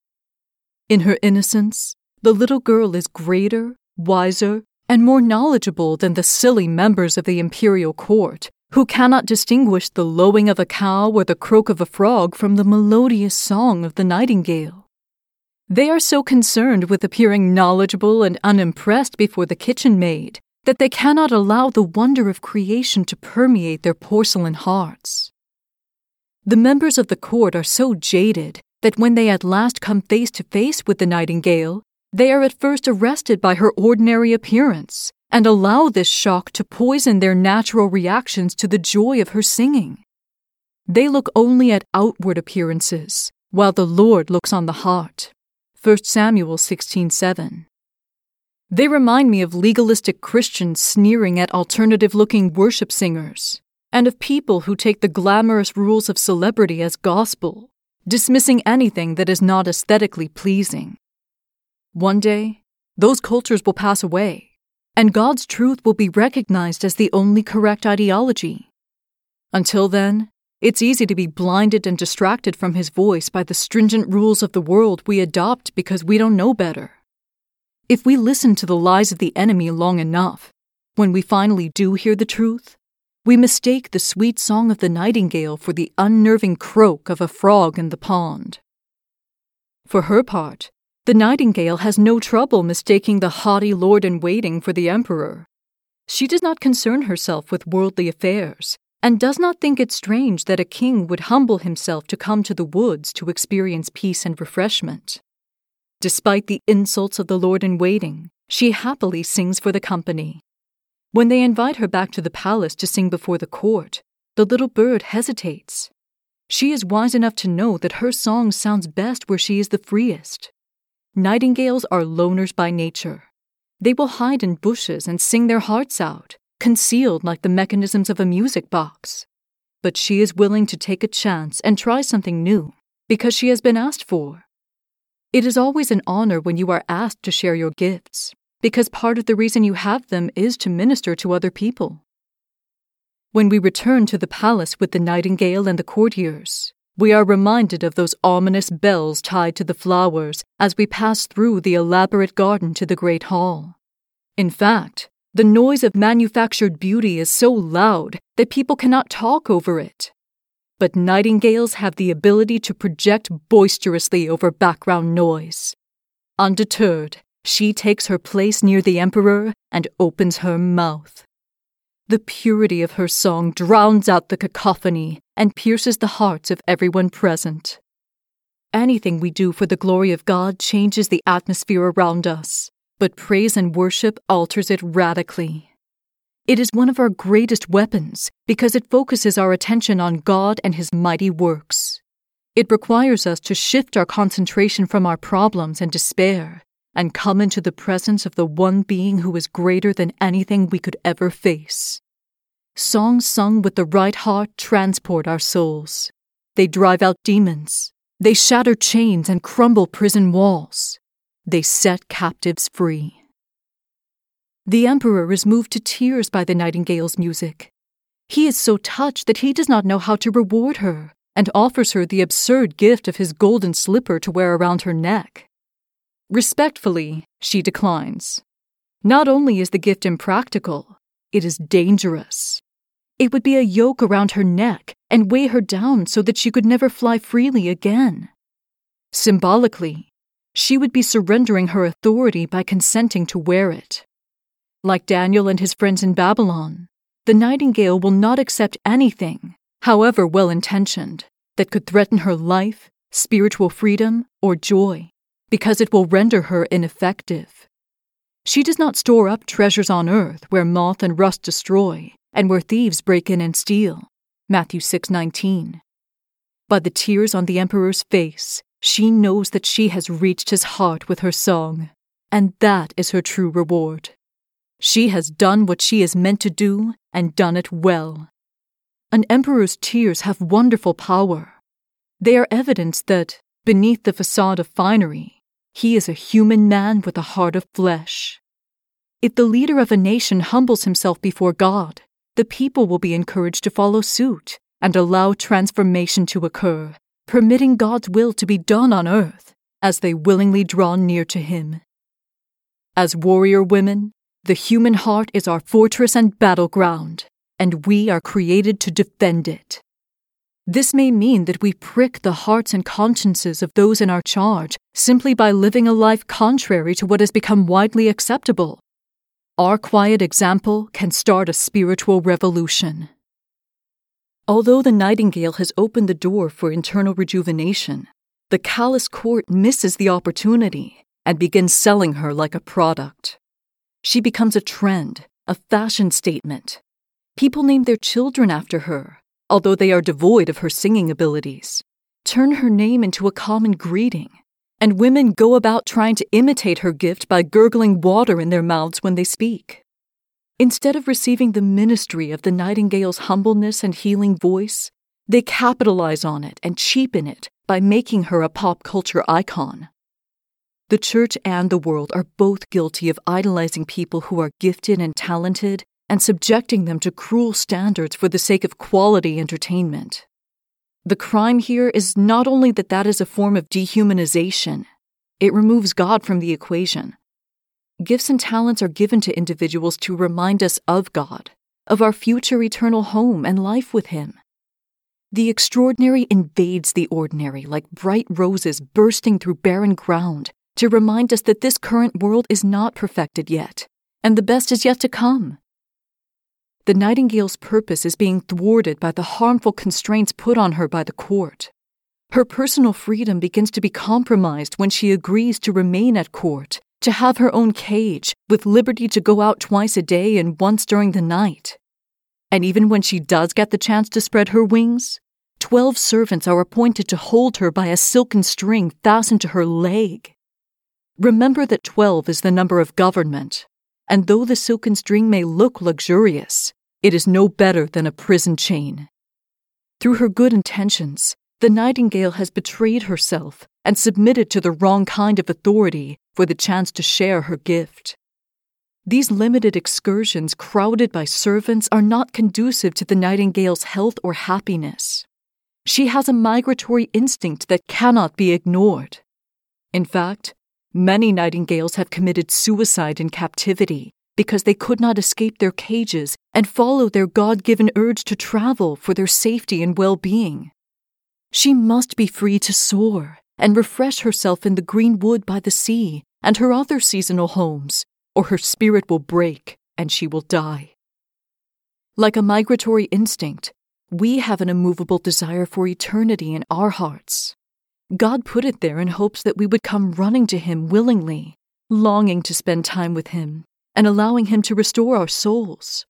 Speaker 1: In her innocence, the little girl is greater, wiser, and more knowledgeable than the silly members of the imperial court who cannot distinguish the lowing of a cow or the croak of a frog from the melodious song of the nightingale. They are so concerned with appearing knowledgeable and unimpressed before the kitchen maid that they cannot allow the wonder of creation to permeate their porcelain hearts. The members of the court are so jaded that when they at last come face to face with the nightingale, they are at first arrested by her ordinary appearance and allow this shock to poison their natural reactions to the joy of her singing. They look only at outward appearances, while the Lord looks on the heart. 1 Samuel 16:7. They remind me of legalistic Christians sneering at alternative looking worship singers, and of people who take the glamorous rules of celebrity as gospel, dismissing anything that is not aesthetically pleasing. One day, those cultures will pass away, and God's truth will be recognized as the only correct ideology. Until then, it's easy to be blinded and distracted from His voice by the stringent rules of the world we adopt because we don't know better. If we listen to the lies of the enemy long enough, when we finally do hear the truth, we mistake the sweet song of the nightingale for the unnerving croak of a frog in the pond. For her part, the nightingale has no trouble mistaking the haughty lord in waiting for the emperor. She does not concern herself with worldly affairs, and does not think it strange that a king would humble himself to come to the woods to experience peace and refreshment. Despite the insults of the lord in waiting, she happily sings for the company. When they invite her back to the palace to sing before the court, the little bird hesitates. She is wise enough to know that her song sounds best where she is the freest. Nightingales are loners by nature. They will hide in bushes and sing their hearts out, concealed like the mechanisms of a music box. But she is willing to take a chance and try something new because she has been asked for. It is always an honor when you are asked to share your gifts, because part of the reason you have them is to minister to other people. When we return to the palace with the nightingale and the courtiers, we are reminded of those ominous bells tied to the flowers as we pass through the elaborate garden to the great hall. In fact, the noise of manufactured beauty is so loud that people cannot talk over it. But nightingales have the ability to project boisterously over background noise. Undeterred, she takes her place near the emperor and opens her mouth. The purity of her song drowns out the cacophony and pierces the hearts of everyone present. Anything we do for the glory of God changes the atmosphere around us, but praise and worship alters it radically. It is one of our greatest weapons because it focuses our attention on God and His mighty works. It requires us to shift our concentration from our problems and despair and come into the presence of the one being who is greater than anything we could ever face. songs sung with the right heart transport our souls. They drive out demons. They shatter chains and crumble prison walls. They set captives free. The Emperor is moved to tears by the Nightingale's music. He is so touched that he does not know how to reward her and offers her the absurd gift of his golden slipper to wear around her neck. Respectfully, she declines. Not only is the gift impractical, it is dangerous. It would be a yoke around her neck and weigh her down so that she could never fly freely again. Symbolically, she would be surrendering her authority by consenting to wear it. Like Daniel and his friends in Babylon, the nightingale will not accept anything, however well intentioned, that could threaten her life, spiritual freedom, or joy, because it will render her ineffective. She does not store up treasures on earth where moth and rust destroy and where thieves break in and steal. Matthew 6:19. By the tears on the emperor's face, she knows that she has reached his heart with her song, and that is her true reward. She has done what she is meant to do and done it well. An emperor's tears have wonderful power. They are evidence that, beneath the facade of finery, he is a human man with a heart of flesh. If the leader of a nation humbles himself before God, the people will be encouraged to follow suit and allow transformation to occur, permitting God's will to be done on earth as they willingly draw near to Him. As warrior women, the human heart is our fortress and battleground, and we are created to defend it. This may mean that we prick the hearts and consciences of those in our charge simply by living a life contrary to what has become widely acceptable. Our quiet example can start a spiritual revolution. Although the nightingale has opened the door for internal rejuvenation, the callous court misses the opportunity and begins selling her like a product. She becomes a trend, a fashion statement. People name their children after her, although they are devoid of her singing abilities, turn her name into a common greeting, and women go about trying to imitate her gift by gurgling water in their mouths when they speak. Instead of receiving the ministry of the nightingale's humbleness and healing voice, they capitalize on it and cheapen it by making her a pop culture icon. The church and the world are both guilty of idolizing people who are gifted and talented and subjecting them to cruel standards for the sake of quality entertainment. The crime here is not only that that is a form of dehumanization, it removes God from the equation. Gifts and talents are given to individuals to remind us of God, of our future eternal home and life with Him. The extraordinary invades the ordinary like bright roses bursting through barren ground to remind us that this current world is not perfected yet, and the best is yet to come. The Nightingale's purpose is being thwarted by the harmful constraints put on her by the court. Her personal freedom begins to be compromised when she agrees to remain at court, to have her own cage, with liberty to go out twice a day and once during the night. And even when she does get the chance to spread her wings, twelve servants are appointed to hold her by a silken string fastened to her leg. Remember that 12 is the number of government, and though the silken string may look luxurious, it is no better than a prison chain. Through her good intentions, the nightingale has betrayed herself and submitted to the wrong kind of authority for the chance to share her gift. These limited excursions, crowded by servants, are not conducive to the nightingale's health or happiness. She has a migratory instinct that cannot be ignored. In fact, Many nightingales have committed suicide in captivity because they could not escape their cages and follow their God given urge to travel for their safety and well being. She must be free to soar and refresh herself in the green wood by the sea and her other seasonal homes, or her spirit will break and she will die. Like a migratory instinct, we have an immovable desire for eternity in our hearts. God put it there in hopes that we would come running to Him willingly, longing to spend time with Him, and allowing Him to restore our souls.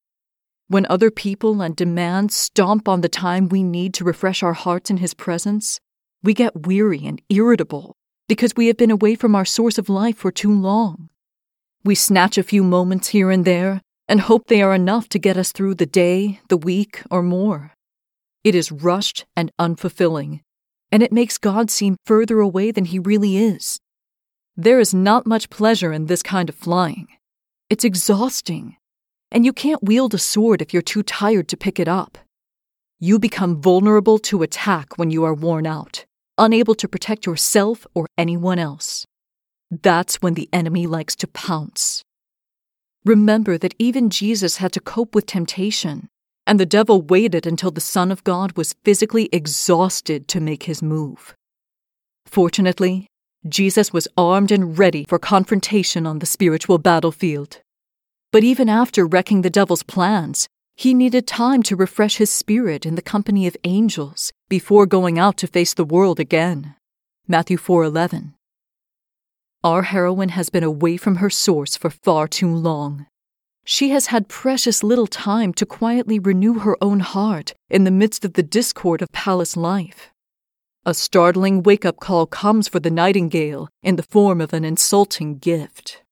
Speaker 1: When other people and demands stomp on the time we need to refresh our hearts in His presence, we get weary and irritable because we have been away from our source of life for too long. We snatch a few moments here and there, and hope they are enough to get us through the day, the week, or more. It is rushed and unfulfilling, and it makes God seem further away than he really is. There is not much pleasure in this kind of flying. It's exhausting, and you can't wield a sword if you're too tired to pick it up. You become vulnerable to attack when you are worn out, unable to protect yourself or anyone else. That's when the enemy likes to pounce. Remember that even Jesus had to cope with temptation, and the devil waited until the Son of God was physically exhausted to make his move. Fortunately, Jesus was armed and ready for confrontation on the spiritual battlefield. But even after wrecking the devil's plans, he needed time to refresh his spirit in the company of angels before going out to face the world again. Matthew 4:11. Our heroine has been away from her source for far too long. She has had precious little time to quietly renew her own heart in the midst of the discord of palace life. A startling wake up call comes for the nightingale in the form of an insulting gift.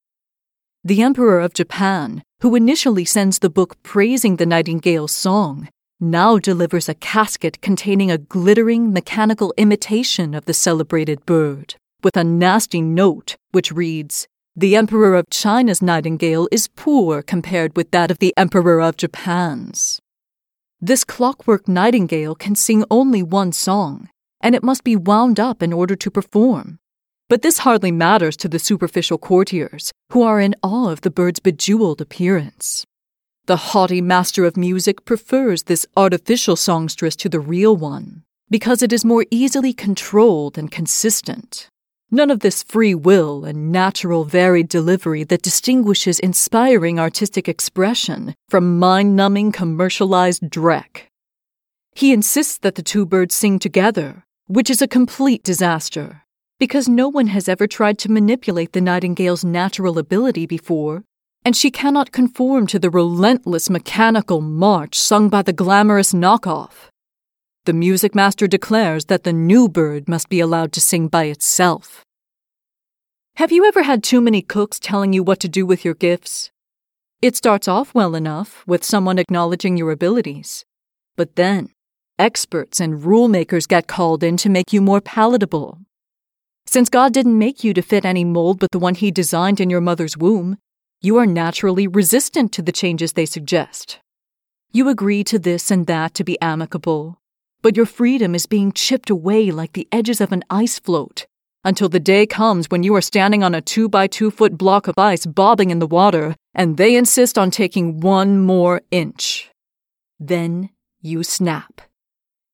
Speaker 1: The Emperor of Japan, who initially sends the book praising the nightingale's song, now delivers a casket containing a glittering mechanical imitation of the celebrated bird, with a nasty note which reads The Emperor of China's nightingale is poor compared with that of the Emperor of Japan's. This clockwork nightingale can sing only one song, and it must be wound up in order to perform. But this hardly matters to the superficial courtiers, who are in awe of the bird's bejeweled appearance. The haughty master of music prefers this artificial songstress to the real one, because it is more easily controlled and consistent. None of this free will and natural varied delivery that distinguishes inspiring artistic expression from mind numbing commercialized dreck. He insists that the two birds sing together, which is a complete disaster, because no one has ever tried to manipulate the nightingale's natural ability before, and she cannot conform to the relentless mechanical march sung by the glamorous knockoff. The music master declares that the new bird must be allowed to sing by itself. Have you ever had too many cooks telling you what to do with your gifts? It starts off well enough with someone acknowledging your abilities, but then Experts and rule makers get called in to make you more palatable. Since God didn't make you to fit any mold but the one He designed in your mother's womb, you are naturally resistant to the changes they suggest. You agree to this and that to be amicable, but your freedom is being chipped away like the edges of an ice float until the day comes when you are standing on a two by two foot block of ice bobbing in the water and they insist on taking one more inch. Then you snap.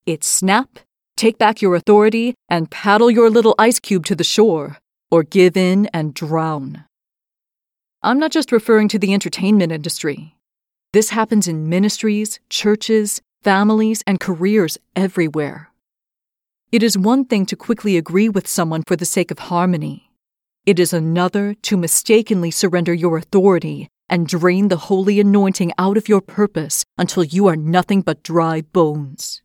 Speaker 1: It's snap, take back your authority, and paddle your little ice cube to the shore, or give in and drown. I'm not just referring to the entertainment industry. This happens in ministries, churches, families, and careers everywhere. It is one thing to quickly agree with someone for the sake of harmony. It is another to mistakenly surrender your authority and drain the holy anointing out of your purpose until you are nothing but dry bones.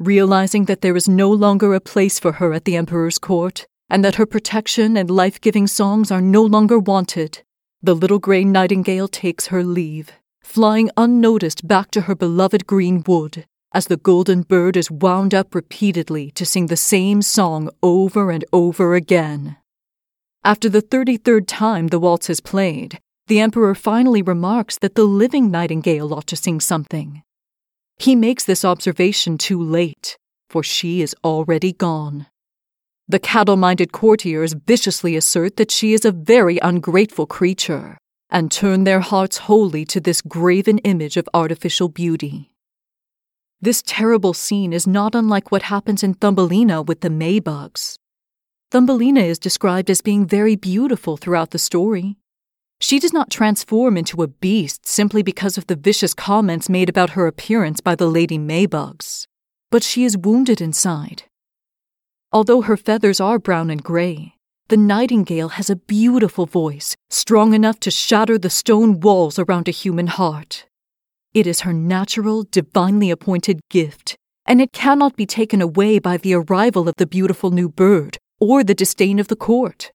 Speaker 1: Realizing that there is no longer a place for her at the Emperor's court, and that her protection and life giving songs are no longer wanted, the little grey nightingale takes her leave, flying unnoticed back to her beloved green wood, as the golden bird is wound up repeatedly to sing the same song over and over again. After the thirty third time the waltz is played, the Emperor finally remarks that the living nightingale ought to sing something. He makes this observation too late, for she is already gone. The cattle minded courtiers viciously assert that she is a very ungrateful creature, and turn their hearts wholly to this graven image of artificial beauty. This terrible scene is not unlike what happens in Thumbelina with the Maybugs. Thumbelina is described as being very beautiful throughout the story, she does not transform into a beast simply because of the vicious comments made about her appearance by the Lady Maybugs, but she is wounded inside. Although her feathers are brown and gray, the nightingale has a beautiful voice, strong enough to shatter the stone walls around a human heart. It is her natural, divinely appointed gift, and it cannot be taken away by the arrival of the beautiful new bird or the disdain of the court.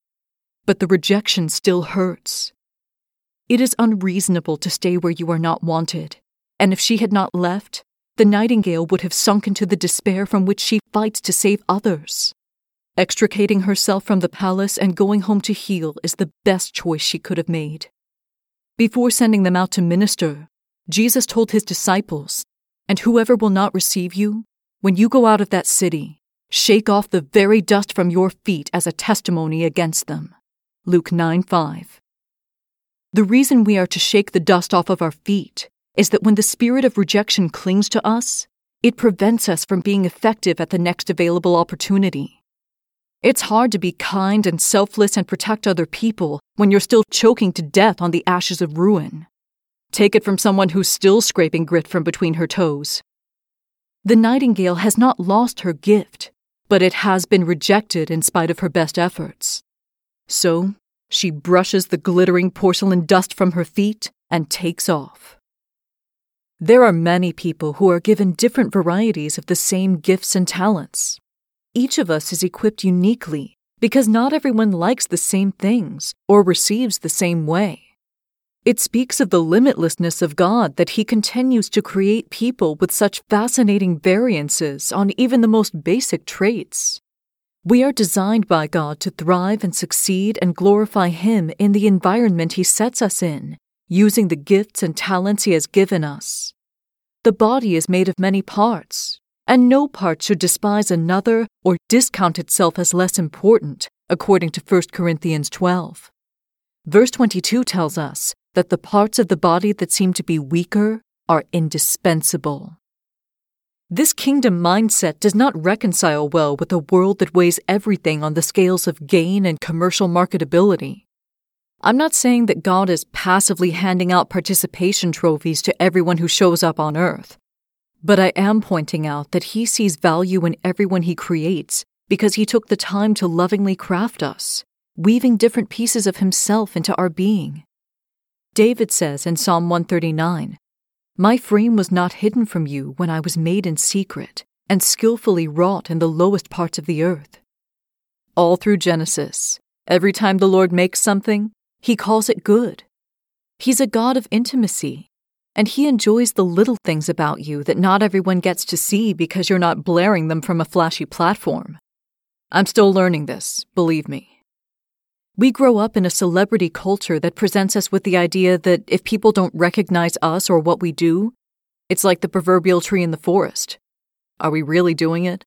Speaker 1: But the rejection still hurts. It is unreasonable to stay where you are not wanted, and if she had not left, the nightingale would have sunk into the despair from which she fights to save others. Extricating herself from the palace and going home to heal is the best choice she could have made. Before sending them out to minister, Jesus told his disciples, And whoever will not receive you, when you go out of that city, shake off the very dust from your feet as a testimony against them. Luke 9 5. The reason we are to shake the dust off of our feet is that when the spirit of rejection clings to us, it prevents us from being effective at the next available opportunity. It's hard to be kind and selfless and protect other people when you're still choking to death on the ashes of ruin. Take it from someone who's still scraping grit from between her toes. The nightingale has not lost her gift, but it has been rejected in spite of her best efforts. So, she brushes the glittering porcelain dust from her feet and takes off. There are many people who are given different varieties of the same gifts and talents. Each of us is equipped uniquely because not everyone likes the same things or receives the same way. It speaks of the limitlessness of God that He continues to create people with such fascinating variances on even the most basic traits. We are designed by God to thrive and succeed and glorify Him in the environment He sets us in, using the gifts and talents He has given us. The body is made of many parts, and no part should despise another or discount itself as less important, according to 1 Corinthians 12. Verse 22 tells us that the parts of the body that seem to be weaker are indispensable. This kingdom mindset does not reconcile well with a world that weighs everything on the scales of gain and commercial marketability. I'm not saying that God is passively handing out participation trophies to everyone who shows up on earth, but I am pointing out that He sees value in everyone He creates because He took the time to lovingly craft us, weaving different pieces of Himself into our being. David says in Psalm 139 my frame was not hidden from you when I was made in secret and skillfully wrought in the lowest parts of the earth. All through Genesis, every time the Lord makes something, he calls it good. He's a God of intimacy, and he enjoys the little things about you that not everyone gets to see because you're not blaring them from a flashy platform. I'm still learning this, believe me. We grow up in a celebrity culture that presents us with the idea that if people don't recognize us or what we do, it's like the proverbial tree in the forest. Are we really doing it?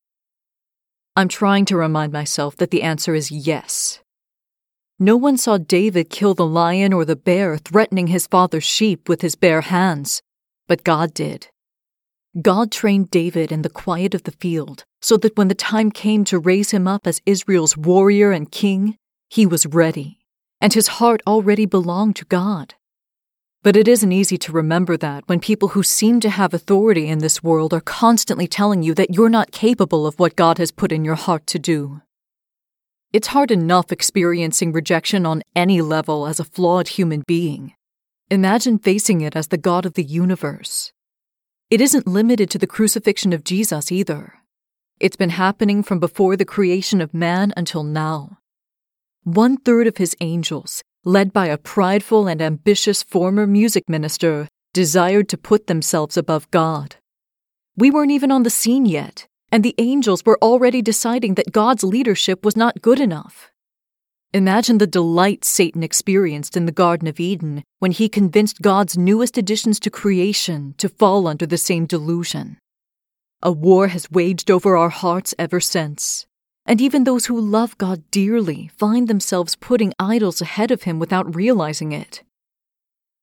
Speaker 1: I'm trying to remind myself that the answer is yes. No one saw David kill the lion or the bear threatening his father's sheep with his bare hands, but God did. God trained David in the quiet of the field so that when the time came to raise him up as Israel's warrior and king, he was ready, and his heart already belonged to God. But it isn't easy to remember that when people who seem to have authority in this world are constantly telling you that you're not capable of what God has put in your heart to do. It's hard enough experiencing rejection on any level as a flawed human being. Imagine facing it as the God of the universe. It isn't limited to the crucifixion of Jesus either. It's been happening from before the creation of man until now. One third of his angels, led by a prideful and ambitious former music minister, desired to put themselves above God. We weren't even on the scene yet, and the angels were already deciding that God's leadership was not good enough. Imagine the delight Satan experienced in the Garden of Eden when he convinced God's newest additions to creation to fall under the same delusion. A war has waged over our hearts ever since. And even those who love God dearly find themselves putting idols ahead of Him without realizing it.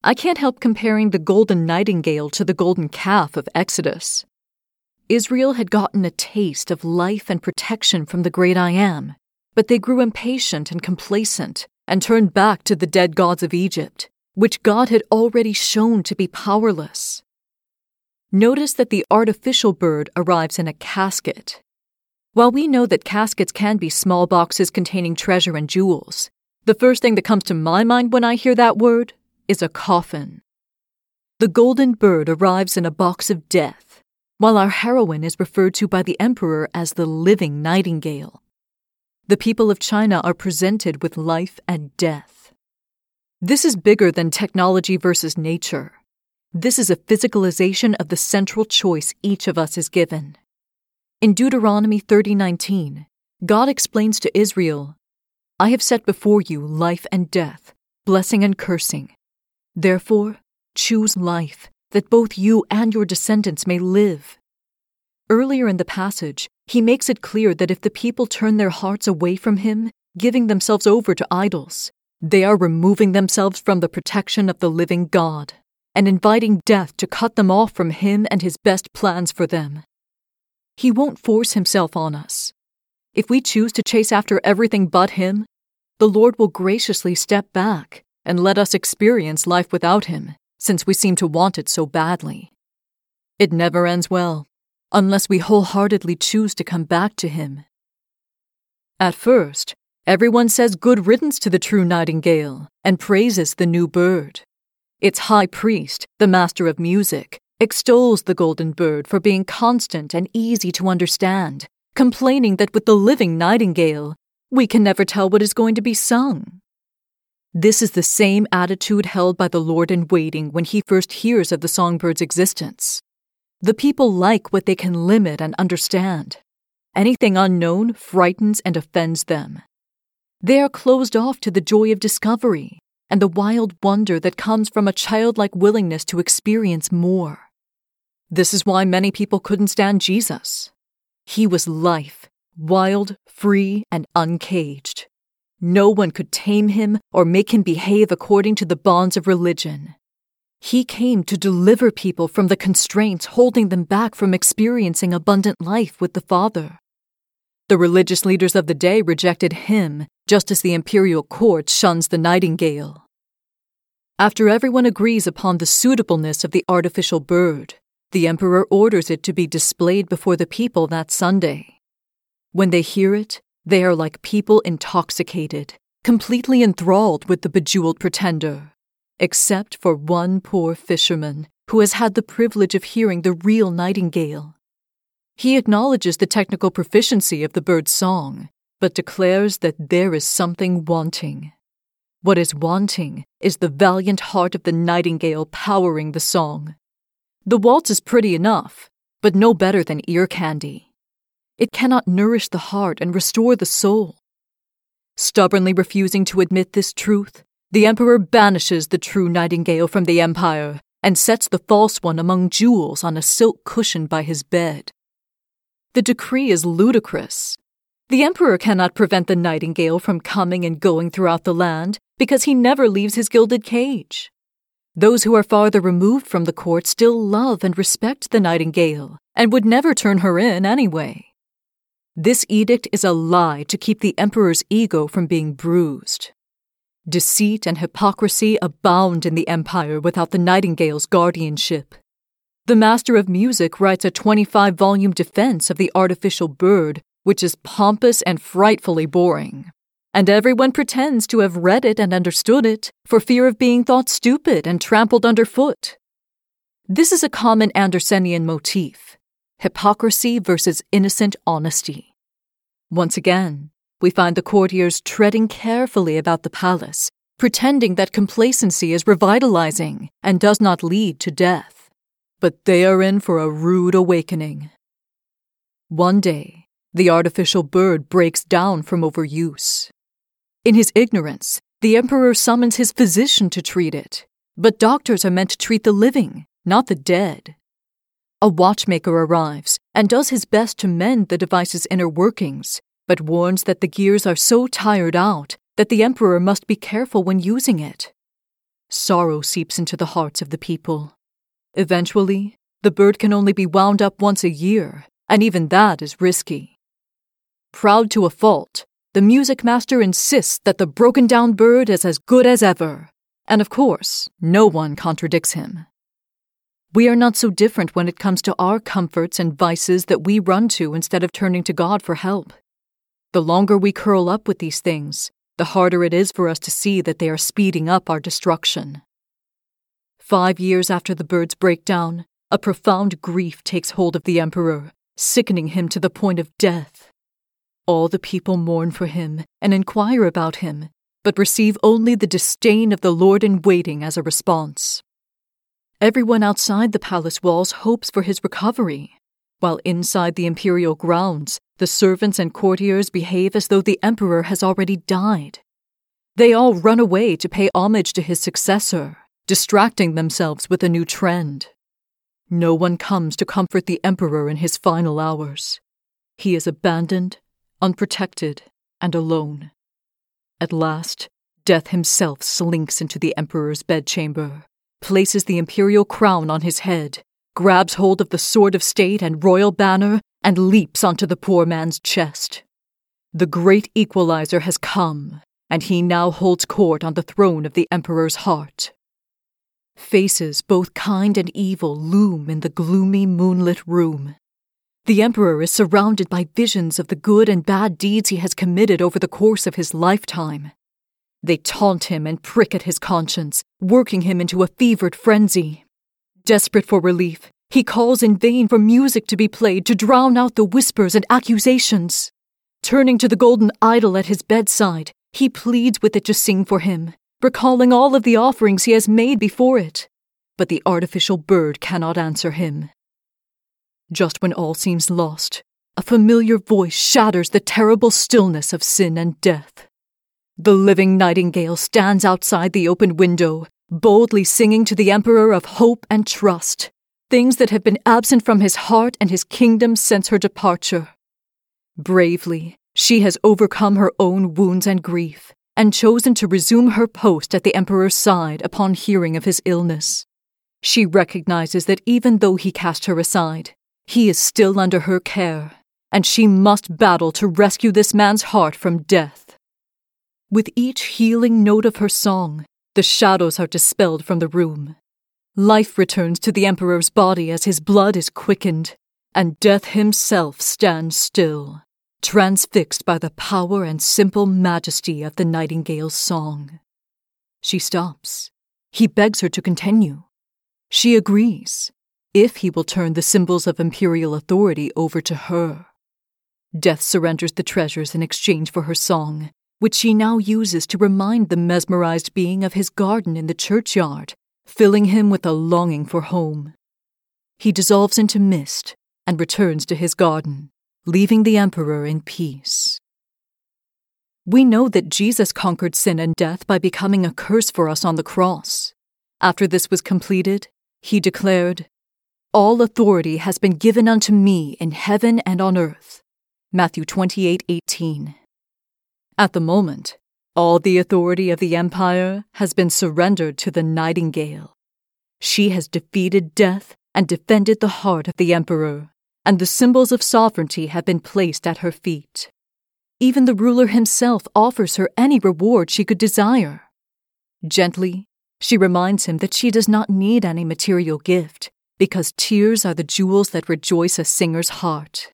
Speaker 1: I can't help comparing the golden nightingale to the golden calf of Exodus. Israel had gotten a taste of life and protection from the great I Am, but they grew impatient and complacent and turned back to the dead gods of Egypt, which God had already shown to be powerless. Notice that the artificial bird arrives in a casket while we know that caskets can be small boxes containing treasure and jewels, the first thing that comes to my mind when I hear that word is a coffin. The golden bird arrives in a box of death, while our heroine is referred to by the emperor as the living nightingale. The people of China are presented with life and death. This is bigger than technology versus nature. This is a physicalization of the central choice each of us is given. In Deuteronomy 30:19, God explains to Israel, I have set before you life and death, blessing and cursing. Therefore, choose life, that both you and your descendants may live. Earlier in the passage, he makes it clear that if the people turn their hearts away from him, giving themselves over to idols, they are removing themselves from the protection of the living God and inviting death to cut them off from Him and His best plans for them. He won't force Himself on us. If we choose to chase after everything but Him, the Lord will graciously step back and let us experience life without Him, since we seem to want it so badly. It never ends well, unless we wholeheartedly choose to come back to Him. At first, everyone says good riddance to the true nightingale and praises the new bird. Its high priest, the master of music, extols the golden bird for being constant and easy to understand, complaining that with the living nightingale, we can never tell what is going to be sung. This is the same attitude held by the Lord in waiting when he first hears of the songbird's existence. The people like what they can limit and understand. Anything unknown frightens and offends them. They are closed off to the joy of discovery, and the wild wonder that comes from a childlike willingness to experience more. This is why many people couldn't stand Jesus. He was life, wild, free, and uncaged. No one could tame him or make him behave according to the bonds of religion. He came to deliver people from the constraints holding them back from experiencing abundant life with the Father. The religious leaders of the day rejected him, just as the imperial court shuns the nightingale. After everyone agrees upon the suitableness of the artificial bird, the emperor orders it to be displayed before the people that Sunday. When they hear it, they are like people intoxicated, completely enthralled with the bejeweled pretender, except for one poor fisherman who has had the privilege of hearing the real nightingale. He acknowledges the technical proficiency of the bird's song, but declares that there is something wanting. What is wanting is the valiant heart of the nightingale powering the song. The waltz is pretty enough, but no better than ear candy. It cannot nourish the heart and restore the soul. Stubbornly refusing to admit this truth, the emperor banishes the true nightingale from the empire and sets the false one among jewels on a silk cushion by his bed. The decree is ludicrous. The emperor cannot prevent the nightingale from coming and going throughout the land because he never leaves his gilded cage. Those who are farther removed from the court still love and respect the nightingale and would never turn her in anyway. This edict is a lie to keep the emperor's ego from being bruised. Deceit and hypocrisy abound in the empire without the nightingale's guardianship. The master of music writes a 25 volume defense of the artificial bird, which is pompous and frightfully boring. And everyone pretends to have read it and understood it for fear of being thought stupid and trampled underfoot. This is a common Andersenian motif hypocrisy versus innocent honesty. Once again, we find the courtiers treading carefully about the palace, pretending that complacency is revitalizing and does not lead to death but they are in for a rude awakening. One day, the artificial bird breaks down from overuse. In his ignorance, the emperor summons his physician to treat it, but doctors are meant to treat the living, not the dead. A watchmaker arrives and does his best to mend the device's inner workings, but warns that the gears are so tired out that the emperor must be careful when using it. Sorrow seeps into the hearts of the people. Eventually, the bird can only be wound up once a year, and even that is risky. Proud to a fault, the music master insists that the broken down bird is as good as ever, and of course, no one contradicts him. We are not so different when it comes to our comforts and vices that we run to instead of turning to God for help. The longer we curl up with these things, the harder it is for us to see that they are speeding up our destruction. Five years after the bird's breakdown, a profound grief takes hold of the emperor, sickening him to the point of death. All the people mourn for him and inquire about him, but receive only the disdain of the lord in waiting as a response. Everyone outside the palace walls hopes for his recovery, while inside the imperial grounds, the servants and courtiers behave as though the emperor has already died. They all run away to pay homage to his successor, distracting themselves with a new trend. No one comes to comfort the emperor in his final hours. He is abandoned, unprotected, and alone. At last, Death himself slinks into the emperor's bedchamber, places the imperial crown on his head, grabs hold of the sword of state and royal banner, and leaps onto the poor man's chest. The great equalizer has come, and he now holds court on the throne of the emperor's heart. Faces both kind and evil loom in the gloomy moonlit room. The emperor is surrounded by visions of the good and bad deeds he has committed over the course of his lifetime. They taunt him and prick at his conscience, working him into a fevered frenzy. Desperate for relief, he calls in vain for music to be played to drown out the whispers and accusations. Turning to the golden idol at his bedside, he pleads with it to sing for him, recalling all of the offerings he has made before it. But the artificial bird cannot answer him. Just when all seems lost, a familiar voice shatters the terrible stillness of sin and death. The living nightingale stands outside the open window, boldly singing to the Emperor of hope and trust, things that have been absent from his heart and his kingdom since her departure. Bravely, she has overcome her own wounds and grief, and chosen to resume her post at the Emperor's side upon hearing of his illness. She recognizes that even though he cast her aside, he is still under her care, and she must battle to rescue this man's heart from death. With each healing note of her song, the shadows are dispelled from the room. Life returns to the Emperor's body as his blood is quickened, and Death himself stands still, transfixed by the power and simple majesty of the nightingale's song. She stops. He begs her to continue. She agrees, if he will turn the symbols of imperial authority over to her. Death surrenders the treasures in exchange for her song, which she now uses to remind the mesmerized being of his garden in the churchyard, filling him with a longing for home. He dissolves into mist and returns to his garden, leaving the emperor in peace. We know that Jesus conquered sin and death by becoming a curse for us on the cross. After this was completed, he declared, All authority has been given unto me in heaven and on earth. Matthew 28:18. At the moment, all the authority of the Empire has been surrendered to the Nightingale. She has defeated death and defended the heart of the Emperor, and the symbols of sovereignty have been placed at her feet. Even the ruler himself offers her any reward she could desire. Gently, she reminds him that she does not need any material gift, because tears are the jewels that rejoice a singer's heart.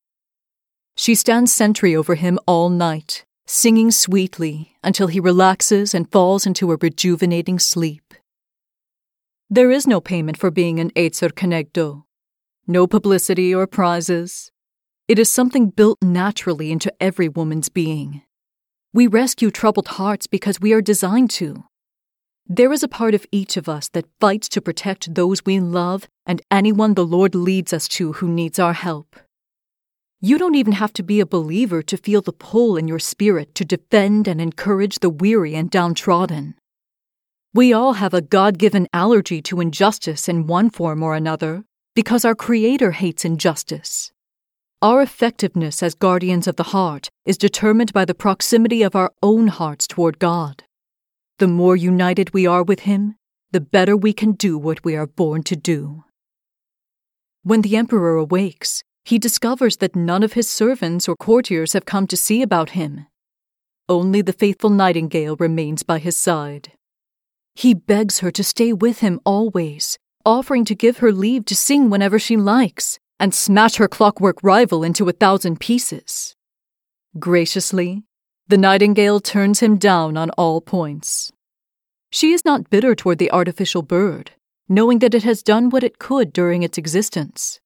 Speaker 1: She stands sentry over him all night, singing sweetly until he relaxes and falls into a rejuvenating sleep. There is no payment for being an Ezer Kenegdo, no publicity or prizes. It is something built naturally into every woman's being. We rescue troubled hearts because we are designed to. There is a part of each of us that fights to protect those we love and anyone the Lord leads us to who needs our help. You don't even have to be a believer to feel the pull in your spirit to defend and encourage the weary and downtrodden. We all have a God given allergy to injustice in one form or another because our Creator hates injustice. Our effectiveness as guardians of the heart is determined by the proximity of our own hearts toward God. The more united we are with Him, the better we can do what we are born to do. When the Emperor awakes, he discovers that none of his servants or courtiers have come to see about him. Only the faithful nightingale remains by his side. He begs her to stay with him always, offering to give her leave to sing whenever she likes and smash her clockwork rival into a thousand pieces. Graciously, the nightingale turns him down on all points. She is not bitter toward the artificial bird, knowing that it has done what it could during its existence.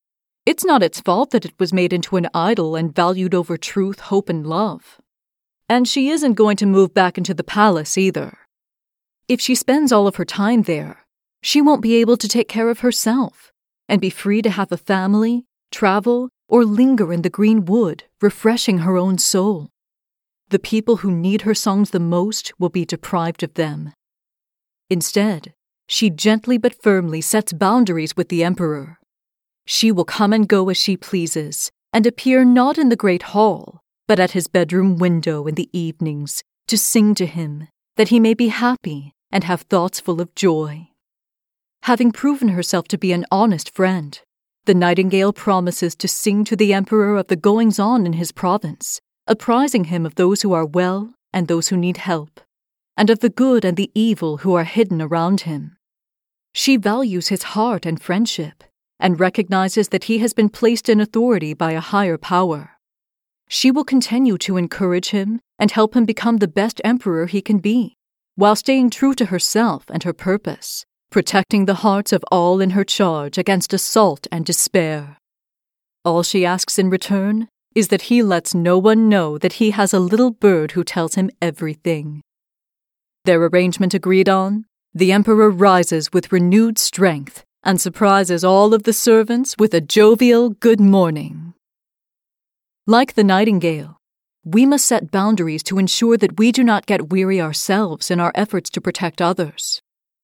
Speaker 1: It's not its fault that it was made into an idol and valued over truth, hope, and love. And she isn't going to move back into the palace either. If she spends all of her time there, she won't be able to take care of herself and be free to have a family, travel, or linger in the green wood, refreshing her own soul. The people who need her songs the most will be deprived of them. Instead, she gently but firmly sets boundaries with the Emperor. She will come and go as she pleases, and appear not in the great hall, but at his bedroom window in the evenings to sing to him, that he may be happy and have thoughts full of joy. Having proven herself to be an honest friend, the nightingale promises to sing to the emperor of the goings on in his province, apprising him of those who are well and those who need help, and of the good and the evil who are hidden around him. She values his heart and friendship, and recognizes that he has been placed in authority by a higher power. She will continue to encourage him and help him become the best emperor he can be, while staying true to herself and her purpose, protecting the hearts of all in her charge against assault and despair. All she asks in return is that he lets no one know that he has a little bird who tells him everything. Their arrangement agreed on, the Emperor rises with renewed strength and surprises all of the servants with a jovial good morning. Like the nightingale, we must set boundaries to ensure that we do not get weary ourselves in our efforts to protect others.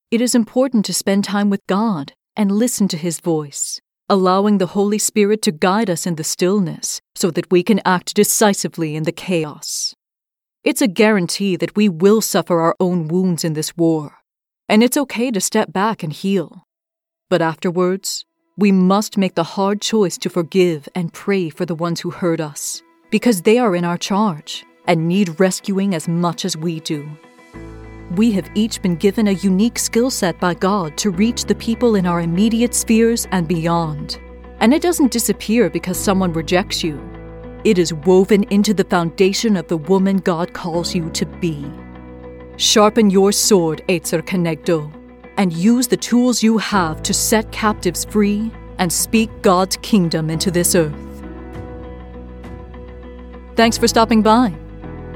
Speaker 1: It is important to spend time with God and listen to His voice, allowing the Holy Spirit to guide us in the stillness so that we can act decisively in the chaos. It's a guarantee that we will suffer our own wounds in this war, and it's okay to step back and heal. But afterwards, we must make the hard choice to forgive and pray for the ones who hurt us, because they are in our charge and need rescuing as much as we do. We have each been given a unique skill set by God to reach the people in our immediate spheres and beyond. And it doesn't disappear because someone rejects you. It is woven into the foundation of the woman God calls you to be. Sharpen your sword, Ezer Kenegdo, and use the tools you have to set captives free and speak God's kingdom into this earth. Thanks for stopping by.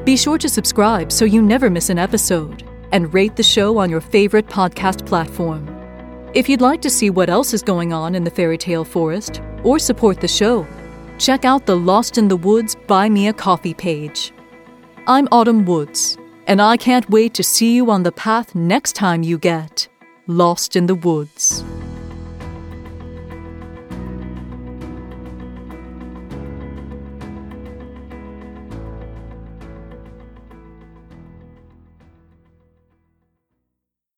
Speaker 1: Be sure to subscribe so you never miss an episode and rate the show on your favorite podcast platform. If you'd like to see what else is going on in the fairy tale forest or support the show, check out the Lost in the Woods Buy Me a Coffee page. I'm Autumn Woods, and I can't wait to see you on the path next time you get lost in the woods.